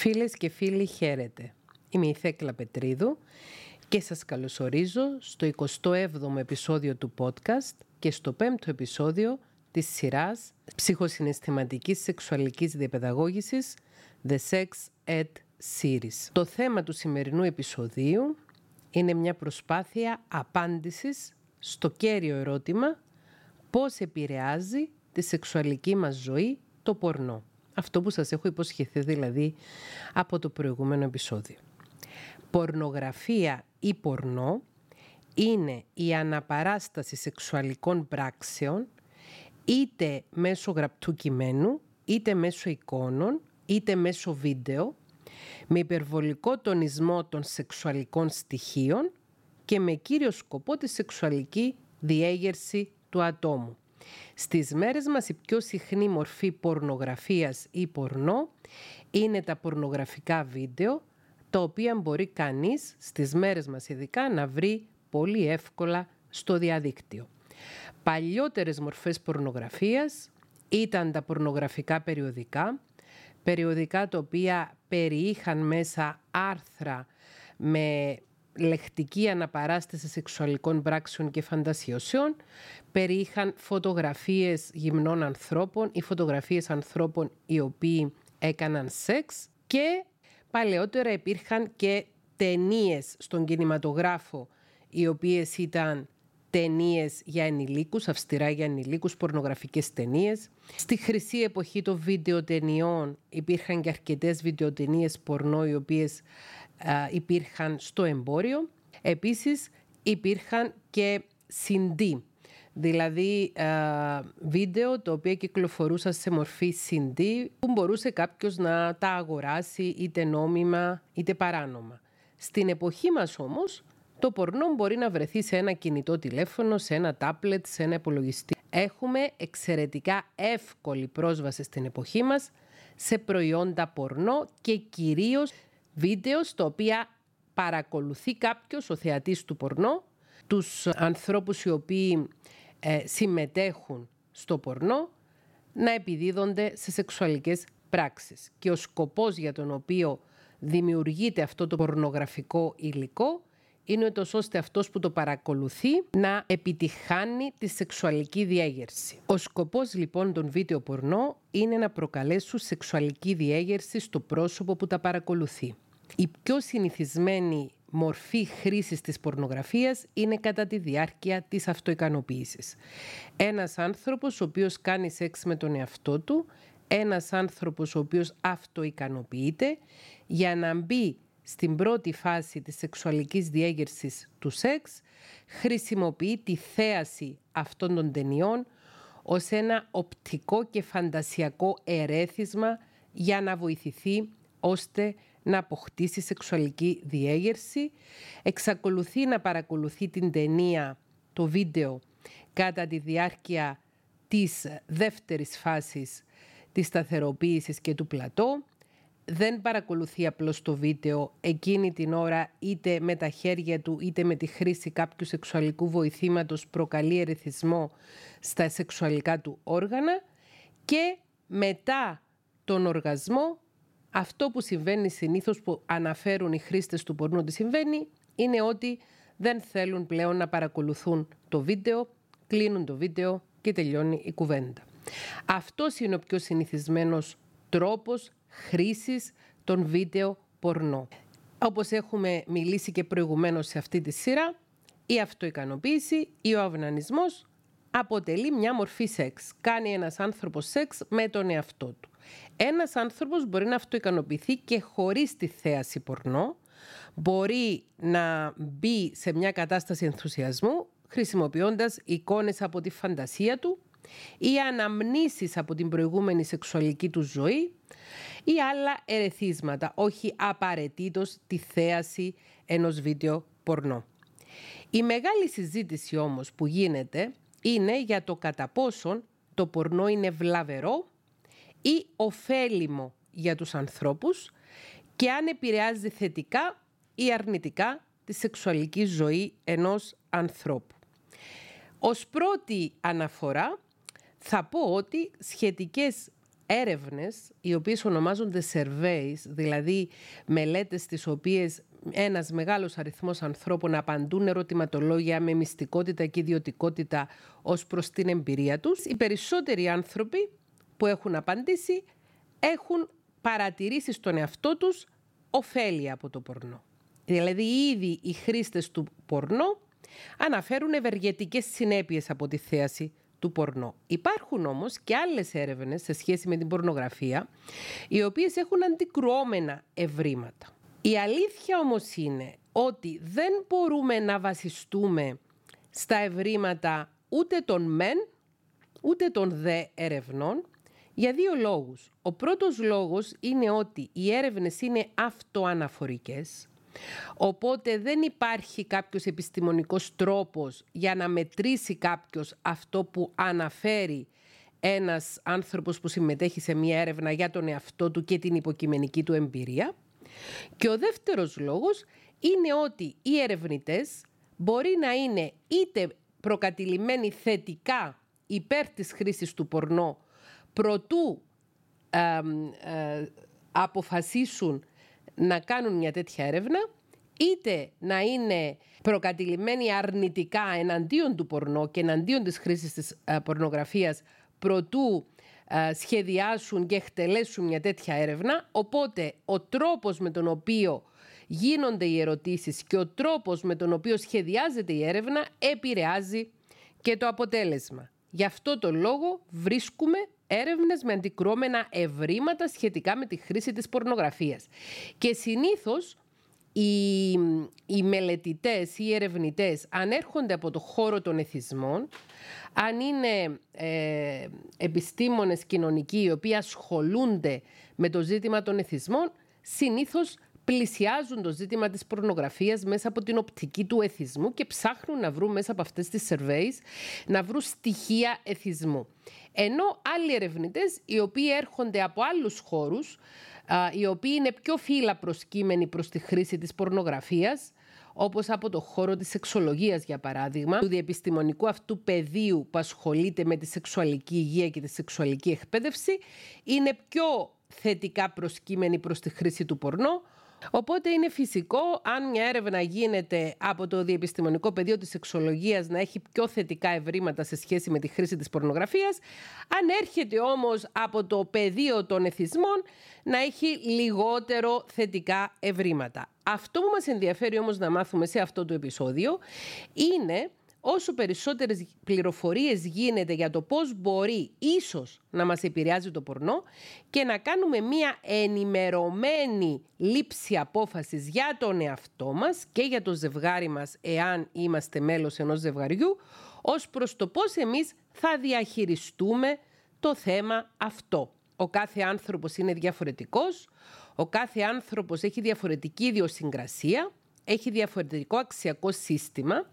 Φίλες και φίλοι χαίρετε. Είμαι η Θέκλα Πετρίδου και σας καλωσορίζω στο 27ο επεισόδιο του podcast και στο 5ο επεισόδιο της σειράς ψυχοσυναισθηματικής σεξουαλικής διαπαιδαγώγησης The Sex Ed Series. Το θέμα του σημερινού επεισοδίου είναι μια προσπάθεια απάντησης στο κέριο ερώτημα πώς επηρεάζει τη σεξουαλική μας ζωή το πορνό. Αυτό που σας έχω υποσχεθεί δηλαδή από το προηγούμενο επεισόδιο. Πορνογραφία ή πορνό είναι η αναπαράσταση σεξουαλικών πράξεων είτε μέσω γραπτού κειμένου, είτε μέσω εικόνων, είτε μέσω βίντεο, με υπερβολικό τονισμό των σεξουαλικών στοιχείων και με κύριο σκοπό τη σεξουαλική διέγερση του ατόμου. Στις μέρες μας η πιο συχνή μορφή πορνογραφίας ή πορνό είναι τα πορνογραφικά βίντεο, τα οποία μπορεί κανείς στις μέρες μας ειδικά να βρει πολύ εύκολα στο διαδίκτυο. Παλιότερες μορφές πορνογραφίας ήταν τα πορνογραφικά περιοδικά, περιοδικά τα οποία περιείχαν μέσα άρθρα με λεκτική αναπαράσταση σεξουαλικών πράξεων και φαντασιώσεων, περιείχαν φωτογραφίες γυμνών ανθρώπων ή φωτογραφίες ανθρώπων οι οποίοι έκαναν σεξ και παλαιότερα υπήρχαν και ταινίες στον κινηματογράφο οι οποίες ήταν ταινίες για ενηλίκους, αυστηρά για ενηλίκους, πορνογραφικές ταινίες. Στη χρυσή εποχή των βίντεο ταινιών υπήρχαν και αρκετές βιντεοτενίες πορνό οι οποίες υπήρχαν στο εμπόριο. Επίσης υπήρχαν και CD, δηλαδή βίντεο το οποίο κυκλοφορούσαν σε μορφή CD που μπορούσε κάποιος να τα αγοράσει είτε νόμιμα είτε παράνομα. Στην εποχή μας όμως το πορνό μπορεί να βρεθεί σε ένα κινητό τηλέφωνο, σε ένα τάπλετ, σε ένα υπολογιστή. Έχουμε εξαιρετικά εύκολη πρόσβαση στην εποχή μας σε προϊόντα πορνό και κυρίως βίντεο στο οποία παρακολουθεί κάποιος, ο θεατής του πορνό, τους ανθρώπους οι οποίοι ε, συμμετέχουν στο πορνό να επιδίδονται σε σεξουαλικές πράξεις. Και ο σκοπός για τον οποίο δημιουργείται αυτό το πορνογραφικό υλικό είναι το ώστε αυτός που το παρακολουθεί να επιτυχάνει τη σεξουαλική διέγερση. Ο σκοπός λοιπόν των βίντεο πορνό είναι να προκαλέσουν σεξουαλική διέγερση στο πρόσωπο που τα παρακολουθεί. Η πιο συνηθισμένη μορφή χρήσης της πορνογραφίας είναι κατά τη διάρκεια της αυτοικανοποίησης. Ένας άνθρωπος ο οποίος κάνει σεξ με τον εαυτό του, ένας άνθρωπος ο οποίος αυτοικανοποιείται για να μπει στην πρώτη φάση της σεξουαλικής διέγερσης του σεξ, χρησιμοποιεί τη θέαση αυτών των ταινιών ως ένα οπτικό και φαντασιακό ερέθισμα για να βοηθηθεί ώστε να αποκτήσει σεξουαλική διέγερση. Εξακολουθεί να παρακολουθεί την ταινία, το βίντεο, κατά τη διάρκεια της δεύτερης φάσης της σταθεροποίησης και του πλατό δεν παρακολουθεί απλώς το βίντεο εκείνη την ώρα είτε με τα χέρια του είτε με τη χρήση κάποιου σεξουαλικού βοηθήματος προκαλεί ερεθισμό στα σεξουαλικά του όργανα και μετά τον οργασμό αυτό που συμβαίνει συνήθως που αναφέρουν οι χρήστες του πορνού ότι συμβαίνει είναι ότι δεν θέλουν πλέον να παρακολουθούν το βίντεο, κλείνουν το βίντεο και τελειώνει η κουβέντα. Αυτός είναι ο πιο συνηθισμένος τρόπος χρήσης των βίντεο πορνό. Όπως έχουμε μιλήσει και προηγουμένως σε αυτή τη σειρά, η αυτοικανοποίηση ή ο αυνανισμός αποτελεί μια μορφή σεξ. Κάνει ένας άνθρωπος σεξ με τον εαυτό του. Ένας άνθρωπος μπορεί να αυτοικανοποιηθεί και χωρίς τη θέαση πορνό, μπορεί να μπει σε μια κατάσταση ενθουσιασμού χρησιμοποιώντας εικόνες από τη φαντασία του ή αναμνήσεις από την προηγούμενη σεξουαλική του ζωή ή άλλα ερεθίσματα, όχι απαραίτητος τη θέαση ενός βίντεο πορνό. Η μεγάλη συζήτηση όμως που γίνεται είναι για το κατά πόσον το πορνό είναι βλαβερό ή ωφέλιμο για τους ανθρώπους και αν επηρεάζει θετικά ή αρνητικά τη σεξουαλική ζωή ενός ανθρώπου. Ως πρώτη αναφορά θα πω ότι σχετικές έρευνες οι οποίες ονομάζονται surveys, δηλαδή μελέτες τις οποίες ένας μεγάλος αριθμός ανθρώπων απαντούν ερωτηματολόγια με μυστικότητα και ιδιωτικότητα ως προς την εμπειρία τους. Οι περισσότεροι άνθρωποι που έχουν απαντήσει έχουν παρατηρήσει στον εαυτό τους ωφέλη από το πορνό. Δηλαδή ήδη οι χρήστες του πορνό αναφέρουν ευεργετικές συνέπειες από τη θέαση του πορνό. Υπάρχουν όμως και άλλες έρευνες σε σχέση με την πορνογραφία, οι οποίες έχουν αντικρουόμενα ευρήματα. Η αλήθεια όμως είναι ότι δεν μπορούμε να βασιστούμε στα ευρήματα ούτε των μεν, ούτε των δε ερευνών, για δύο λόγους. Ο πρώτος λόγος είναι ότι οι έρευνες είναι αυτοαναφορικές, Οπότε δεν υπάρχει κάποιος επιστημονικός τρόπος για να μετρήσει κάποιος αυτό που αναφέρει ένας άνθρωπος που συμμετέχει σε μία έρευνα για τον εαυτό του και την υποκειμενική του εμπειρία. Και ο δεύτερος λόγος είναι ότι οι ερευνητές μπορεί να είναι είτε προκατηλημένοι θετικά υπέρ της χρήσης του πορνό προτού ε, αποφασίσουν να κάνουν μια τέτοια έρευνα, είτε να είναι προκατηλημένοι αρνητικά εναντίον του πορνό και εναντίον της χρήσης της ε, πορνογραφίας προτού ε, σχεδιάσουν και εκτελέσουν μια τέτοια έρευνα. Οπότε ο τρόπος με τον οποίο γίνονται οι ερωτήσεις και ο τρόπος με τον οποίο σχεδιάζεται η έρευνα επηρεάζει και το αποτέλεσμα. Γι' αυτό το λόγο βρίσκουμε έρευνες με αντικρώμενα ευρήματα σχετικά με τη χρήση της πορνογραφίας. Και συνήθως οι, οι μελετητές ή οι ερευνητές αν έρχονται από το χώρο των εθισμών, αν είναι ε, επιστήμονες κοινωνικοί οι οποίοι ασχολούνται με το ζήτημα των εθισμών, συνήθως πλησιάζουν το ζήτημα της πορνογραφίας μέσα από την οπτική του εθισμού και ψάχνουν να βρουν μέσα από αυτές τις surveys να βρουν στοιχεία εθισμού. Ενώ άλλοι ερευνητές οι οποίοι έρχονται από άλλους χώρους, οι οποίοι είναι πιο φύλλα προσκύμενοι προς τη χρήση της πορνογραφίας, όπως από το χώρο της σεξολογίας για παράδειγμα, του διεπιστημονικού αυτού πεδίου που ασχολείται με τη σεξουαλική υγεία και τη σεξουαλική εκπαίδευση, είναι πιο θετικά προσκύμενοι προς τη χρήση του πορνό, Οπότε είναι φυσικό αν μια έρευνα γίνεται από το διεπιστημονικό πεδίο της σεξολογίας να έχει πιο θετικά ευρήματα σε σχέση με τη χρήση της πορνογραφίας, αν έρχεται όμως από το πεδίο των εθισμών να έχει λιγότερο θετικά ευρήματα. Αυτό που μας ενδιαφέρει όμως να μάθουμε σε αυτό το επεισόδιο είναι όσο περισσότερες πληροφορίες γίνεται για το πώς μπορεί ίσως να μας επηρεάζει το πορνό και να κάνουμε μία ενημερωμένη λήψη απόφασης για τον εαυτό μας και για το ζευγάρι μας εάν είμαστε μέλος ενός ζευγαριού ως προς το πώς εμείς θα διαχειριστούμε το θέμα αυτό. Ο κάθε άνθρωπος είναι διαφορετικός, ο κάθε άνθρωπος έχει διαφορετική ιδιοσυγκρασία έχει διαφορετικό αξιακό σύστημα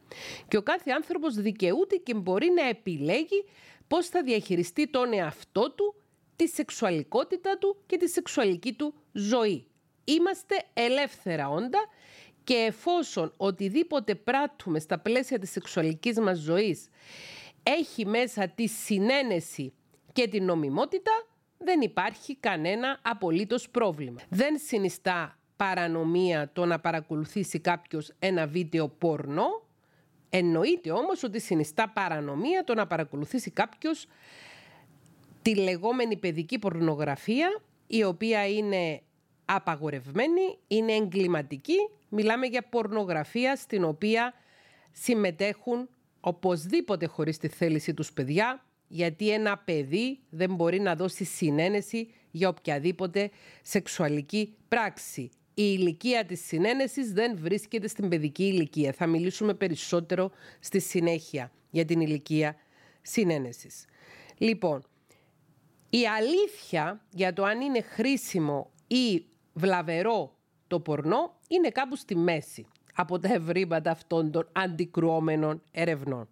και ο κάθε άνθρωπος δικαιούται και μπορεί να επιλέγει πώς θα διαχειριστεί τον εαυτό του, τη σεξουαλικότητα του και τη σεξουαλική του ζωή. Είμαστε ελεύθερα όντα και εφόσον οτιδήποτε πράττουμε στα πλαίσια της σεξουαλικής μας ζωής έχει μέσα τη συνένεση και την νομιμότητα, δεν υπάρχει κανένα απολύτως πρόβλημα. Δεν συνιστά παρανομία το να παρακολουθήσει κάποιος ένα βίντεο πορνό. Εννοείται όμως ότι συνιστά παρανομία το να παρακολουθήσει κάποιος τη λεγόμενη παιδική πορνογραφία η οποία είναι απαγορευμένη, είναι εγκληματική. Μιλάμε για πορνογραφία στην οποία συμμετέχουν οπωσδήποτε χωρίς τη θέληση τους παιδιά γιατί ένα παιδί δεν μπορεί να δώσει συνένεση για οποιαδήποτε σεξουαλική πράξη η ηλικία της συνένεσης δεν βρίσκεται στην παιδική ηλικία. Θα μιλήσουμε περισσότερο στη συνέχεια για την ηλικία συνένεσης. Λοιπόν, η αλήθεια για το αν είναι χρήσιμο ή βλαβερό το πορνό είναι κάπου στη μέση από τα ευρήματα αυτών των αντικρουόμενων ερευνών.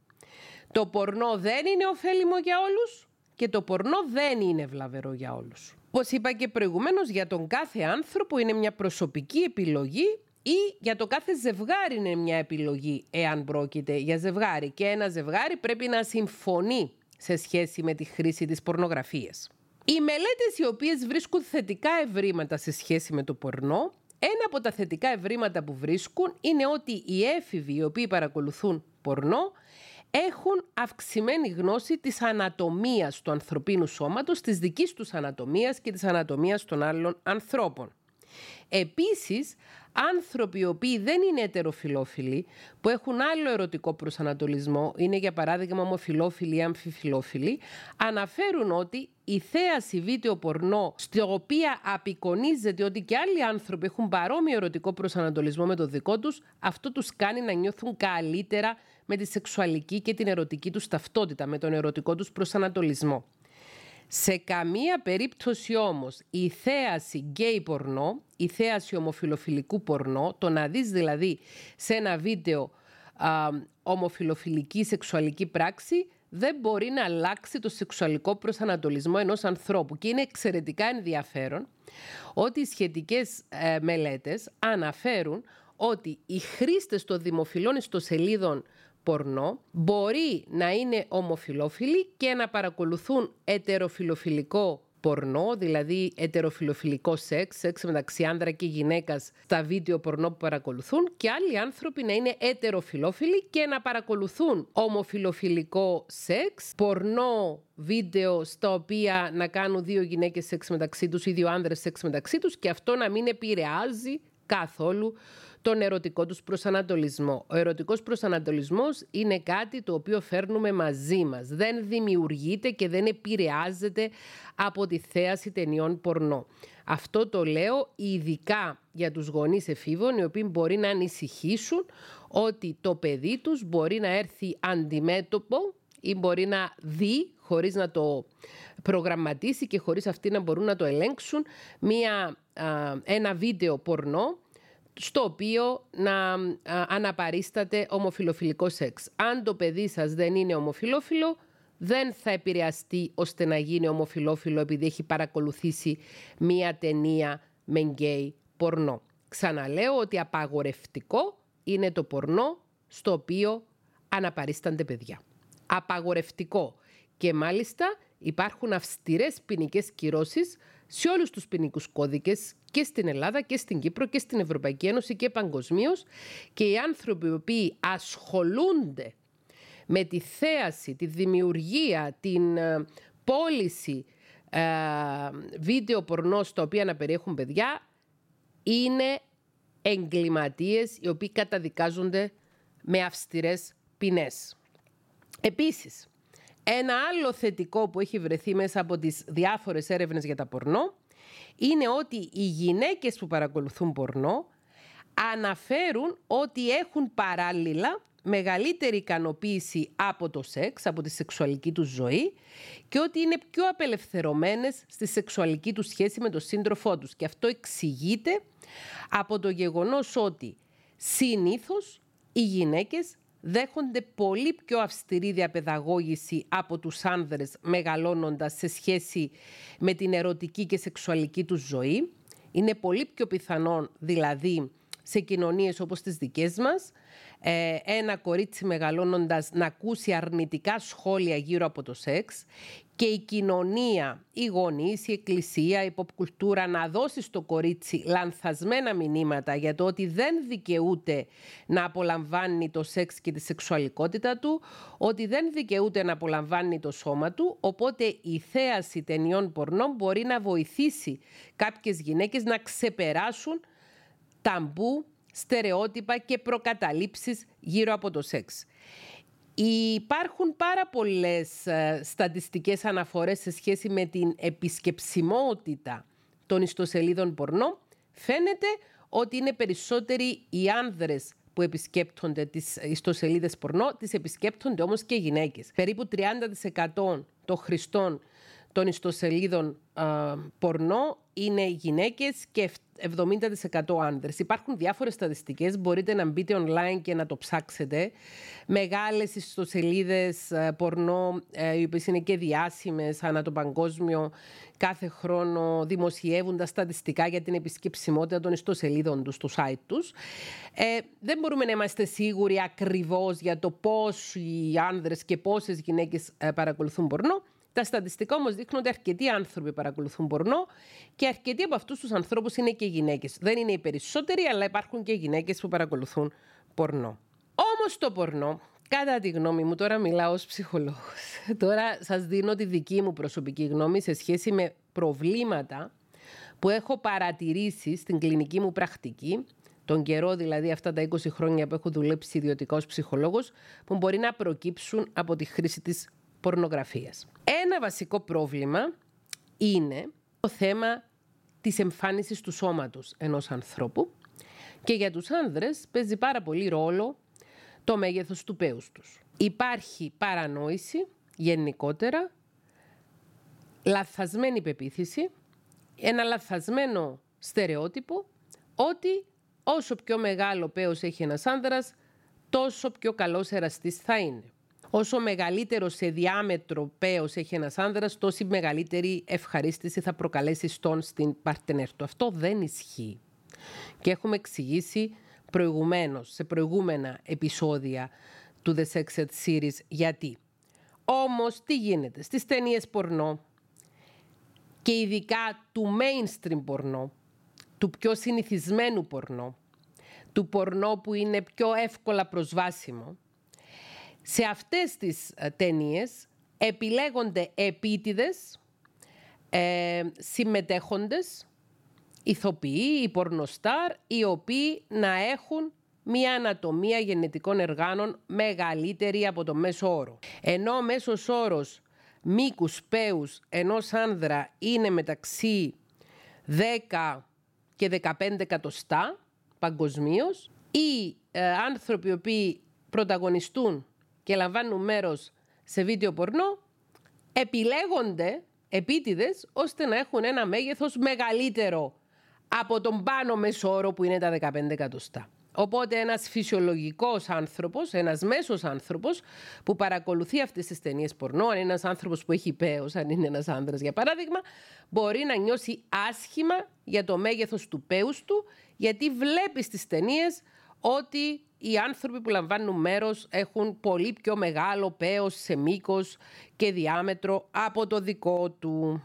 Το πορνό δεν είναι ωφέλιμο για όλους και το πορνό δεν είναι βλαβερό για όλους. Όπως είπα και προηγουμένως, για τον κάθε άνθρωπο είναι μια προσωπική επιλογή ή για το κάθε ζευγάρι είναι μια επιλογή, εάν πρόκειται για ζευγάρι. Και ένα ζευγάρι πρέπει να συμφωνεί σε σχέση με τη χρήση της πορνογραφίας. Οι μελέτες οι οποίες βρίσκουν θετικά ευρήματα σε σχέση με το πορνό, ένα από τα θετικά ευρήματα που βρίσκουν είναι ότι οι έφηβοι οι οποίοι παρακολουθούν πορνό έχουν αυξημένη γνώση της ανατομίας του ανθρωπίνου σώματος, της δικής τους ανατομίας και της ανατομίας των άλλων ανθρώπων. Επίσης, άνθρωποι οι οποίοι δεν είναι ετεροφιλόφιλοι, που έχουν άλλο ερωτικό προσανατολισμό, είναι για παράδειγμα ομοφιλόφιλοι ή αμφιφιλόφιλοι, αναφέρουν ότι η θέαση βίντεο πορνό, στη οποία απεικονίζεται ότι και άλλοι άνθρωποι έχουν παρόμοιο ερωτικό προσανατολισμό με το δικό τους, αυτό τους κάνει να νιώθουν καλύτερα με τη σεξουαλική και την ερωτική τους ταυτότητα, με τον ερωτικό τους προσανατολισμό. Σε καμία περίπτωση όμως η θέαση γκέι πορνό, η θέαση ομοφιλοφιλικού πορνό, το να δεις δηλαδή σε ένα βίντεο α, ομοφιλοφιλική σεξουαλική πράξη, δεν μπορεί να αλλάξει το σεξουαλικό προσανατολισμό ενός ανθρώπου. Και είναι εξαιρετικά ενδιαφέρον ότι οι σχετικές ε, μελέτες αναφέρουν ότι οι χρήστες των δημοφιλών ιστοσελίδων πορνό μπορεί να είναι ομοφιλόφιλοι και να παρακολουθούν ετεροφιλοφιλικό πορνό, δηλαδή ετεροφιλοφιλικό σεξ, σεξ μεταξύ άνδρα και γυναίκας στα βίντεο πορνό που παρακολουθούν και άλλοι άνθρωποι να είναι ετεροφιλόφιλοι και να παρακολουθούν ομοφιλοφιλικό σεξ, πορνό βίντεο στα οποία να κάνουν δύο γυναίκες σεξ μεταξύ τους ή δύο άνδρες σεξ μεταξύ τους και αυτό να μην επηρεάζει καθόλου τον ερωτικό τους προσανατολισμό. Ο ερωτικός προσανατολισμός είναι κάτι το οποίο φέρνουμε μαζί μας. Δεν δημιουργείται και δεν επηρεάζεται από τη θέαση ταινιών πορνό. Αυτό το λέω ειδικά για τους γονείς εφήβων οι οποίοι μπορεί να ανησυχήσουν ότι το παιδί τους μπορεί να έρθει αντιμέτωπο ή μπορεί να δει χωρίς να το προγραμματίσει και χωρίς αυτοί να μπορούν να το ελέγξουν μια, ένα βίντεο πορνό στο οποίο να αναπαρίσταται ομοφιλοφιλικό σεξ. Αν το παιδί σας δεν είναι ομοφιλόφιλο, δεν θα επηρεαστεί ώστε να γίνει ομοφιλόφιλο επειδή έχει παρακολουθήσει μία ταινία με γκέι πορνό. Ξαναλέω ότι απαγορευτικό είναι το πορνό στο οποίο αναπαρίστανται παιδιά. Απαγορευτικό. Και μάλιστα υπάρχουν αυστηρές ποινικές κυρώσεις σε όλους τους ποινικούς κώδικες και στην Ελλάδα και στην Κύπρο και στην Ευρωπαϊκή Ένωση και παγκοσμίως και οι άνθρωποι οι οποίοι ασχολούνται με τη θέαση, τη δημιουργία, την ε, πώληση ε, βίντεο πορνό στα οποία να περιέχουν παιδιά είναι εγκληματίες οι οποίοι καταδικάζονται με αυστηρές ποινές. Επίσης, ένα άλλο θετικό που έχει βρεθεί μέσα από τις διάφορες έρευνες για τα πορνό είναι ότι οι γυναίκες που παρακολουθούν πορνό αναφέρουν ότι έχουν παράλληλα μεγαλύτερη ικανοποίηση από το σεξ, από τη σεξουαλική τους ζωή και ότι είναι πιο απελευθερωμένες στη σεξουαλική τους σχέση με τον σύντροφό τους. Και αυτό εξηγείται από το γεγονός ότι συνήθως οι γυναίκες δέχονται πολύ πιο αυστηρή διαπαιδαγώγηση από τους άνδρες μεγαλώνοντας σε σχέση με την ερωτική και σεξουαλική τους ζωή. Είναι πολύ πιο πιθανόν δηλαδή σε κοινωνίες όπως τις δικές μας. Ε, ένα κορίτσι μεγαλώνοντας να ακούσει αρνητικά σχόλια γύρω από το σεξ. Και η κοινωνία, οι γονείς, η εκκλησία, η ποπκουλτούρα να δώσει στο κορίτσι λανθασμένα μηνύματα για το ότι δεν δικαιούται να απολαμβάνει το σεξ και τη σεξουαλικότητα του, ότι δεν δικαιούται να απολαμβάνει το σώμα του, οπότε η θέαση ταινιών πορνών μπορεί να βοηθήσει κάποιες γυναίκες να ξεπεράσουν ταμπού, στερεότυπα και προκαταλήψεις γύρω από το σεξ. Υπάρχουν πάρα πολλές ε, στατιστικές αναφορές σε σχέση με την επισκεψιμότητα των ιστοσελίδων πορνό. Φαίνεται ότι είναι περισσότεροι οι άνδρες που επισκέπτονται τις ιστοσελίδες πορνό, τις επισκέπτονται όμως και οι γυναίκες. Περίπου 30% των χρηστών των ιστοσελίδων πορνό είναι γυναίκες και 70% άνδρες. Υπάρχουν διάφορες στατιστικές, μπορείτε να μπείτε online και να το ψάξετε. Μεγάλες ιστοσελίδες ε, πορνό, ε, οι οποίες είναι και διάσημες ανά το παγκόσμιο, κάθε χρόνο δημοσιεύουν τα στατιστικά για την επισκεψιμότητα των ιστοσελίδων τους, στο site τους. Ε, δεν μπορούμε να είμαστε σίγουροι ακριβώς για το πώς οι άνδρες και πόσες γυναίκες παρακολουθούν πορνό. Τα στατιστικά όμως δείχνουν ότι αρκετοί άνθρωποι παρακολουθούν πορνό και αρκετοί από αυτούς τους ανθρώπους είναι και γυναίκες. Δεν είναι οι περισσότεροι, αλλά υπάρχουν και γυναίκες που παρακολουθούν πορνό. Όμως το πορνό, κατά τη γνώμη μου, τώρα μιλάω ως ψυχολόγος. Τώρα σας δίνω τη δική μου προσωπική γνώμη σε σχέση με προβλήματα που έχω παρατηρήσει στην κλινική μου πρακτική τον καιρό, δηλαδή αυτά τα 20 χρόνια που έχω δουλέψει ιδιωτικά ως ψυχολόγος, που μπορεί να προκύψουν από τη χρήση της πορνογραφίας. Ένα βασικό πρόβλημα είναι το θέμα της εμφάνισης του σώματος ενός ανθρώπου και για τους άνδρες παίζει πάρα πολύ ρόλο το μέγεθος του πέους τους. Υπάρχει παρανόηση γενικότερα, λαθασμένη πεποίθηση, ένα λαθασμένο στερεότυπο ότι όσο πιο μεγάλο πέος έχει ένας άνδρας, τόσο πιο καλός εραστής θα είναι. Όσο μεγαλύτερο σε διάμετρο πέος έχει ένας άνδρας, τόση μεγαλύτερη ευχαρίστηση θα προκαλέσει στον στην παρτενέρ του. Αυτό δεν ισχύει. Και έχουμε εξηγήσει προηγουμένως, σε προηγούμενα επεισόδια του The Sex Ed Series, γιατί. Όμως, τι γίνεται, στις ταινίες πορνό και ειδικά του mainstream πορνό, του πιο συνηθισμένου πορνό, του πορνό που είναι πιο εύκολα προσβάσιμο, σε αυτές τις ε, ταινίες επιλέγονται επίτηδες, ε, συμμετέχοντες, ηθοποιοί ή πορνοστάρ, οι οποίοι να έχουν μία ανατομία γενετικών εργάνων μεγαλύτερη από το μέσο όρο. Ενώ ο μέσος όρος μήκους πέους ενός άνδρα είναι μεταξύ 10 και 15 εκατοστά παγκοσμίως, οι ε, άνθρωποι οι οποίοι πρωταγωνιστούν και λαμβάνουν μέρος σε βίντεο πορνό επιλέγονται επίτηδες ώστε να έχουν ένα μέγεθος μεγαλύτερο από τον πάνω μέσο όρο που είναι τα 15 εκατοστά. Οπότε ένας φυσιολογικός άνθρωπος, ένας μέσος άνθρωπος που παρακολουθεί αυτές τις ταινίες πορνό, αν είναι ένας άνθρωπος που έχει πέος, αν είναι ένας άνδρας για παράδειγμα, μπορεί να νιώσει άσχημα για το μέγεθος του πέους του, γιατί βλέπει στις ταινίες ότι οι άνθρωποι που λαμβάνουν μέρος έχουν πολύ πιο μεγάλο πέος σε μήκος και διάμετρο από το δικό του.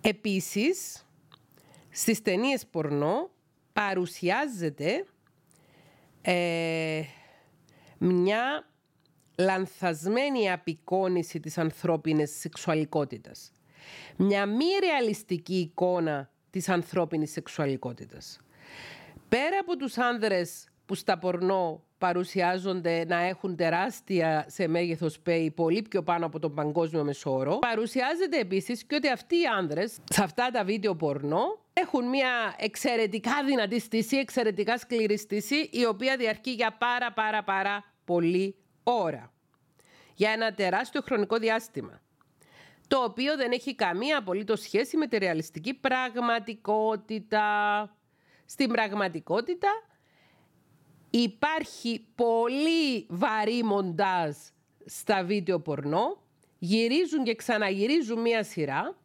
Επίσης, στις ταινίες πορνό παρουσιάζεται ε, μια λανθασμένη απεικόνηση της ανθρώπινης σεξουαλικότητας. Μια μη ρεαλιστική εικόνα της ανθρώπινης σεξουαλικότητας. Πέρα από τους άνδρες που στα πορνό παρουσιάζονται να έχουν τεράστια σε μέγεθος πέη πολύ πιο πάνω από τον παγκόσμιο μεσόρο, παρουσιάζεται επίσης και ότι αυτοί οι άνδρες σε αυτά τα βίντεο πορνό έχουν μια εξαιρετικά δυνατή στήση, εξαιρετικά σκληρή στήση, η οποία διαρκεί για πάρα πάρα πάρα πολύ ώρα. Για ένα τεράστιο χρονικό διάστημα. Το οποίο δεν έχει καμία απολύτως σχέση με τη ρεαλιστική πραγματικότητα. Στην πραγματικότητα υπάρχει πολύ βαρύ μοντάζ στα βίντεο πορνό, γυρίζουν και ξαναγυρίζουν μία σειρά,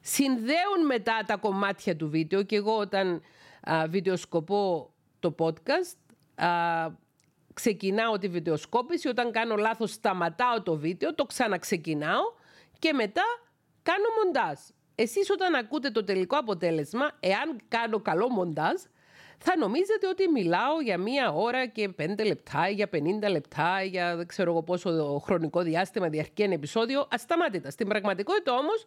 συνδέουν μετά τα κομμάτια του βίντεο. Και εγώ όταν α, βιντεοσκοπώ το podcast α, ξεκινάω τη βιντεοσκόπηση, όταν κάνω λάθος σταματάω το βίντεο, το ξαναξεκινάω και μετά κάνω μοντάζ. Εσείς όταν ακούτε το τελικό αποτέλεσμα, εάν κάνω καλό μοντάζ, θα νομίζετε ότι μιλάω για μία ώρα και πέντε λεπτά, για 50 λεπτά, για δεν ξέρω εγώ πόσο χρονικό διάστημα διαρκεί ένα επεισόδιο, ασταμάτητα. Στην πραγματικότητα όμως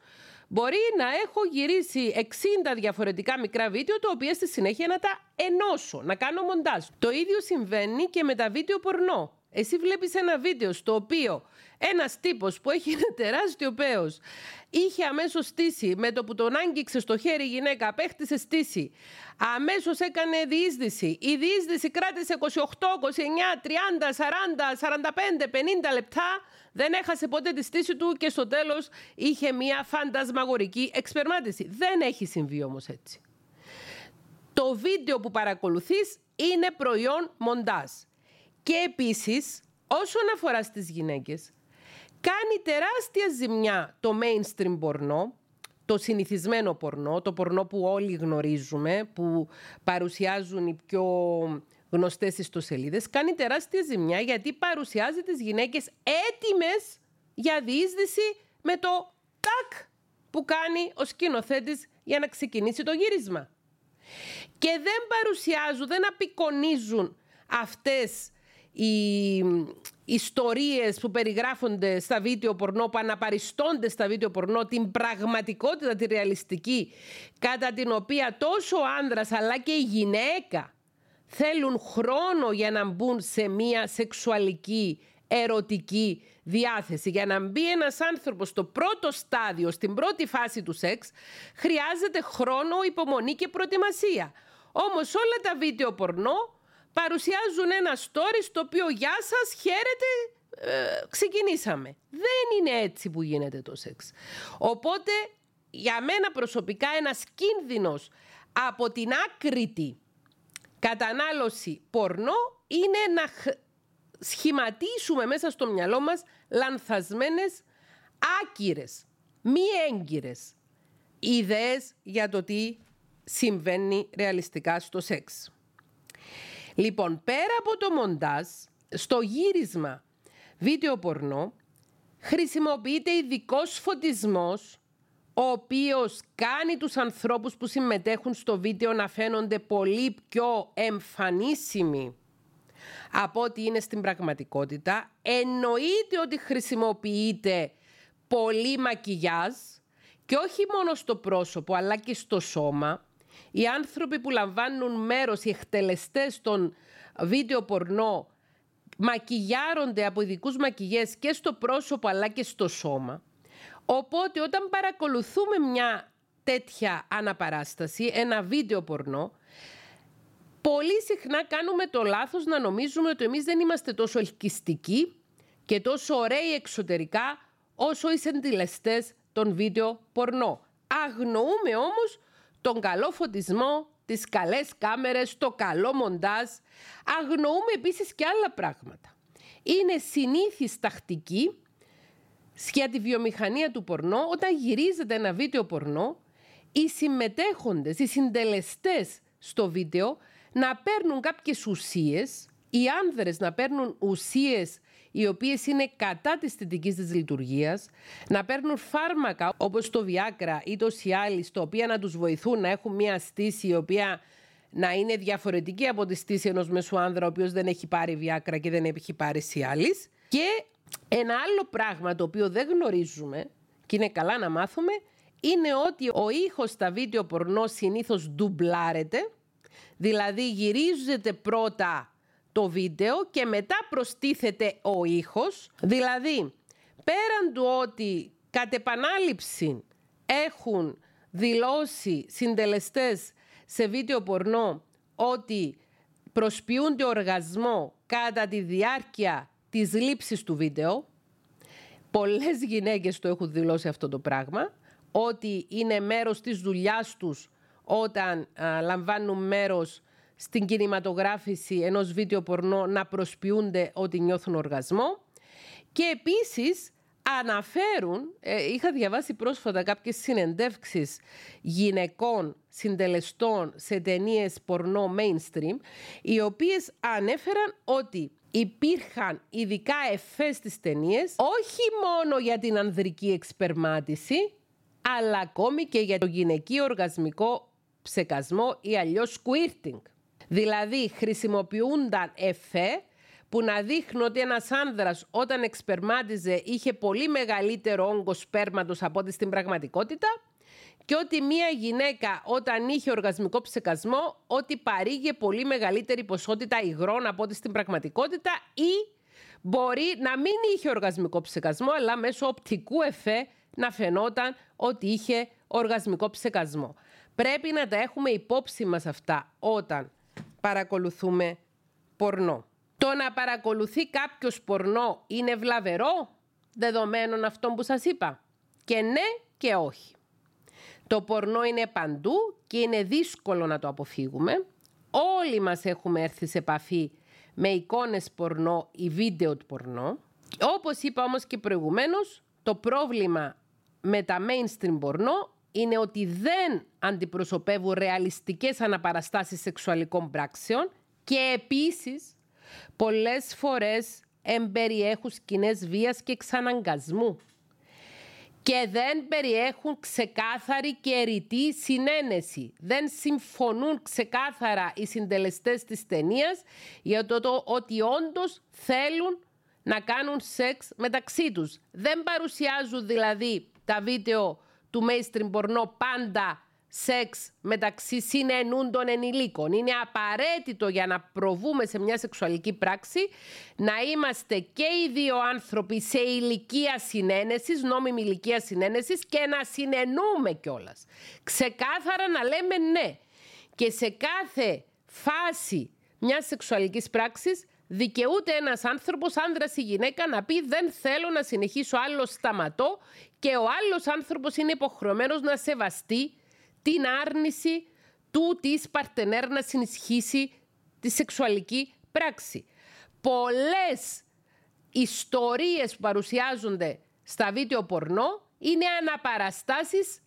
μπορεί να έχω γυρίσει 60 διαφορετικά μικρά βίντεο, τα οποία στη συνέχεια να τα ενώσω, να κάνω μοντάζ. Το ίδιο συμβαίνει και με τα βίντεο πορνό. Εσύ βλέπεις ένα βίντεο στο οποίο ένας τύπος που έχει ένα τεράστιο πέος είχε αμέσως στήσει με το που τον άγγιξε στο χέρι η γυναίκα, απέκτησε στήσει. Αμέσως έκανε διείσδυση. Η διείσδυση κράτησε 28, 29, 30, 40, 45, 50 λεπτά. Δεν έχασε ποτέ τη στήση του και στο τέλος είχε μια φαντασμαγορική εξπερμάτιση. Δεν έχει συμβεί όμως έτσι. Το βίντεο που παρακολουθείς είναι προϊόν μοντάζ. Και επίσης, όσον αφορά στις γυναίκες, κάνει τεράστια ζημιά το mainstream πορνό, το συνηθισμένο πορνό, το πορνό που όλοι γνωρίζουμε, που παρουσιάζουν οι πιο γνωστές ιστοσελίδες, κάνει τεράστια ζημιά γιατί παρουσιάζει τις γυναίκες έτοιμες για διείσδυση με το τάκ που κάνει ο σκηνοθέτης για να ξεκινήσει το γύρισμα. Και δεν παρουσιάζουν, δεν απεικονίζουν αυτές οι ιστορίες που περιγράφονται στα βίντεο πορνό, που αναπαριστώνται στα βίντεο πορνό, την πραγματικότητα, τη ρεαλιστική, κατά την οποία τόσο ο άνδρας αλλά και η γυναίκα θέλουν χρόνο για να μπουν σε μία σεξουαλική, ερωτική διάθεση. Για να μπει ένας άνθρωπος στο πρώτο στάδιο, στην πρώτη φάση του σεξ, χρειάζεται χρόνο, υπομονή και προετοιμασία. Όμως όλα τα βίντεο πορνό παρουσιάζουν ένα story στο οποίο «Γεια σας, χαίρετε, ε, ξεκινήσαμε». Δεν είναι έτσι που γίνεται το σεξ. Οπότε, για μένα προσωπικά, ένας κίνδυνος από την άκρητη κατανάλωση πορνό είναι να σχηματίσουμε μέσα στο μυαλό μας λανθασμένες, άκυρες, μη έγκυρες ιδέες για το τι συμβαίνει ρεαλιστικά στο σεξ. Λοιπόν, πέρα από το μοντάζ, στο γύρισμα βίντεο πορνό, χρησιμοποιείται ειδικός φωτισμός, ο οποίος κάνει τους ανθρώπους που συμμετέχουν στο βίντεο να φαίνονται πολύ πιο εμφανίσιμοι από ό,τι είναι στην πραγματικότητα. Εννοείται ότι χρησιμοποιείται πολύ μακιγιάζ και όχι μόνο στο πρόσωπο αλλά και στο σώμα οι άνθρωποι που λαμβάνουν μέρος, οι εκτελεστές των βίντεο πορνό, μακιγιάρονται από ειδικούς μακιγιές και στο πρόσωπο αλλά και στο σώμα. Οπότε όταν παρακολουθούμε μια τέτοια αναπαράσταση, ένα βίντεο πορνό, πολύ συχνά κάνουμε το λάθος να νομίζουμε ότι εμείς δεν είμαστε τόσο ελκυστικοί και τόσο ωραίοι εξωτερικά όσο οι συντηλεστές των βίντεο πορνό. Αγνοούμε όμως τον καλό φωτισμό, τις καλές κάμερες, το καλό μοντάζ. Αγνοούμε επίσης και άλλα πράγματα. Είναι συνήθις τακτική για τη βιομηχανία του πορνό όταν γυρίζεται ένα βίντεο πορνό οι συμμετέχοντες, οι συντελεστές στο βίντεο να παίρνουν κάποιες ουσίες, οι άνδρες να παίρνουν ουσίες οι οποίες είναι κατά της θετικής της λειτουργίας, να παίρνουν φάρμακα όπως το Viagra ή το Cialis, τα οποία να τους βοηθούν να έχουν μια στήση η οποία να είναι διαφορετική από τη στήση ενός μεσού άνδρα ο οποίος δεν έχει πάρει Viagra και δεν έχει πάρει Cialis. Και ένα άλλο πράγμα το οποίο δεν γνωρίζουμε και είναι καλά να μάθουμε είναι ότι ο ήχος στα βίντεο πορνό συνήθως ντουμπλάρεται, δηλαδή γυρίζεται πρώτα το βίντεο και μετά προστίθεται ο ήχος. Δηλαδή, πέραν του ότι κατ' επανάληψη έχουν δηλώσει συντελεστές σε βίντεο πορνό ότι προσποιούνται οργασμό κατά τη διάρκεια της λήψης του βίντεο. Πολλές γυναίκες το έχουν δηλώσει αυτό το πράγμα, ότι είναι μέρος της δουλειάς τους όταν λαμβάνουν μέρος στην κινηματογράφηση ενός βίντεο πορνό να προσποιούνται ότι νιώθουν οργασμό. Και επίσης αναφέρουν, ε, είχα διαβάσει πρόσφατα κάποιες συνεντεύξεις γυναικών συντελεστών σε ταινίες πορνό mainstream, οι οποίες ανέφεραν ότι υπήρχαν ειδικά εφές στις ταινίες, όχι μόνο για την ανδρική εξπερμάτιση, αλλά ακόμη και για το γυναικείο οργασμικό ψεκασμό ή αλλιώς squirting. Δηλαδή χρησιμοποιούνταν εφέ που να δείχνουν ότι ένας άνδρας όταν εξπερμάτιζε είχε πολύ μεγαλύτερο όγκο σπέρματος από ό,τι στην πραγματικότητα και ότι μία γυναίκα όταν είχε οργασμικό ψεκασμό ότι παρήγε πολύ μεγαλύτερη ποσότητα υγρών από ό,τι στην πραγματικότητα ή μπορεί να μην είχε οργασμικό ψεκασμό αλλά μέσω οπτικού εφέ να φαινόταν ότι είχε οργασμικό ψεκασμό. Πρέπει να τα έχουμε υπόψη μας αυτά όταν παρακολουθούμε πορνό. Το να παρακολουθεί κάποιος πορνό είναι βλαβερό, δεδομένων αυτών που σας είπα. Και ναι και όχι. Το πορνό είναι παντού και είναι δύσκολο να το αποφύγουμε. Όλοι μας έχουμε έρθει σε επαφή με εικόνες πορνό ή βίντεο του πορνό. Όπως είπα όμως και προηγουμένως, το πρόβλημα με τα mainstream πορνό είναι ότι δεν αντιπροσωπεύουν ρεαλιστικές αναπαραστάσεις σεξουαλικών πράξεων και επίσης πολλές φορές εμπεριέχουν σκηνές βίας και εξαναγκασμού. και δεν περιέχουν ξεκάθαρη και ρητή συνένεση. Δεν συμφωνούν ξεκάθαρα οι συντελεστές της ταινίας για το, ότι όντως θέλουν να κάνουν σεξ μεταξύ τους. Δεν παρουσιάζουν δηλαδή τα βίντεο του mainstream πορνό πάντα σεξ μεταξύ συνενούντων ενηλίκων. Είναι απαραίτητο για να προβούμε σε μια σεξουαλική πράξη να είμαστε και οι δύο άνθρωποι σε ηλικία συνένεσης, νόμιμη ηλικία συνένεσης και να συνενούμε κιόλας. Ξεκάθαρα να λέμε ναι. Και σε κάθε φάση μιας σεξουαλικής πράξης δικαιούται ένας άνθρωπος, άνδρας ή γυναίκα, να πει δεν θέλω να συνεχίσω άλλο σταματώ και ο άλλος άνθρωπος είναι υποχρεωμένος να σεβαστεί την άρνηση του της παρτενέρ να συνισχύσει τη σεξουαλική πράξη. Πολλές ιστορίες που παρουσιάζονται στα βίντεο πορνό είναι αναπαραστάσεις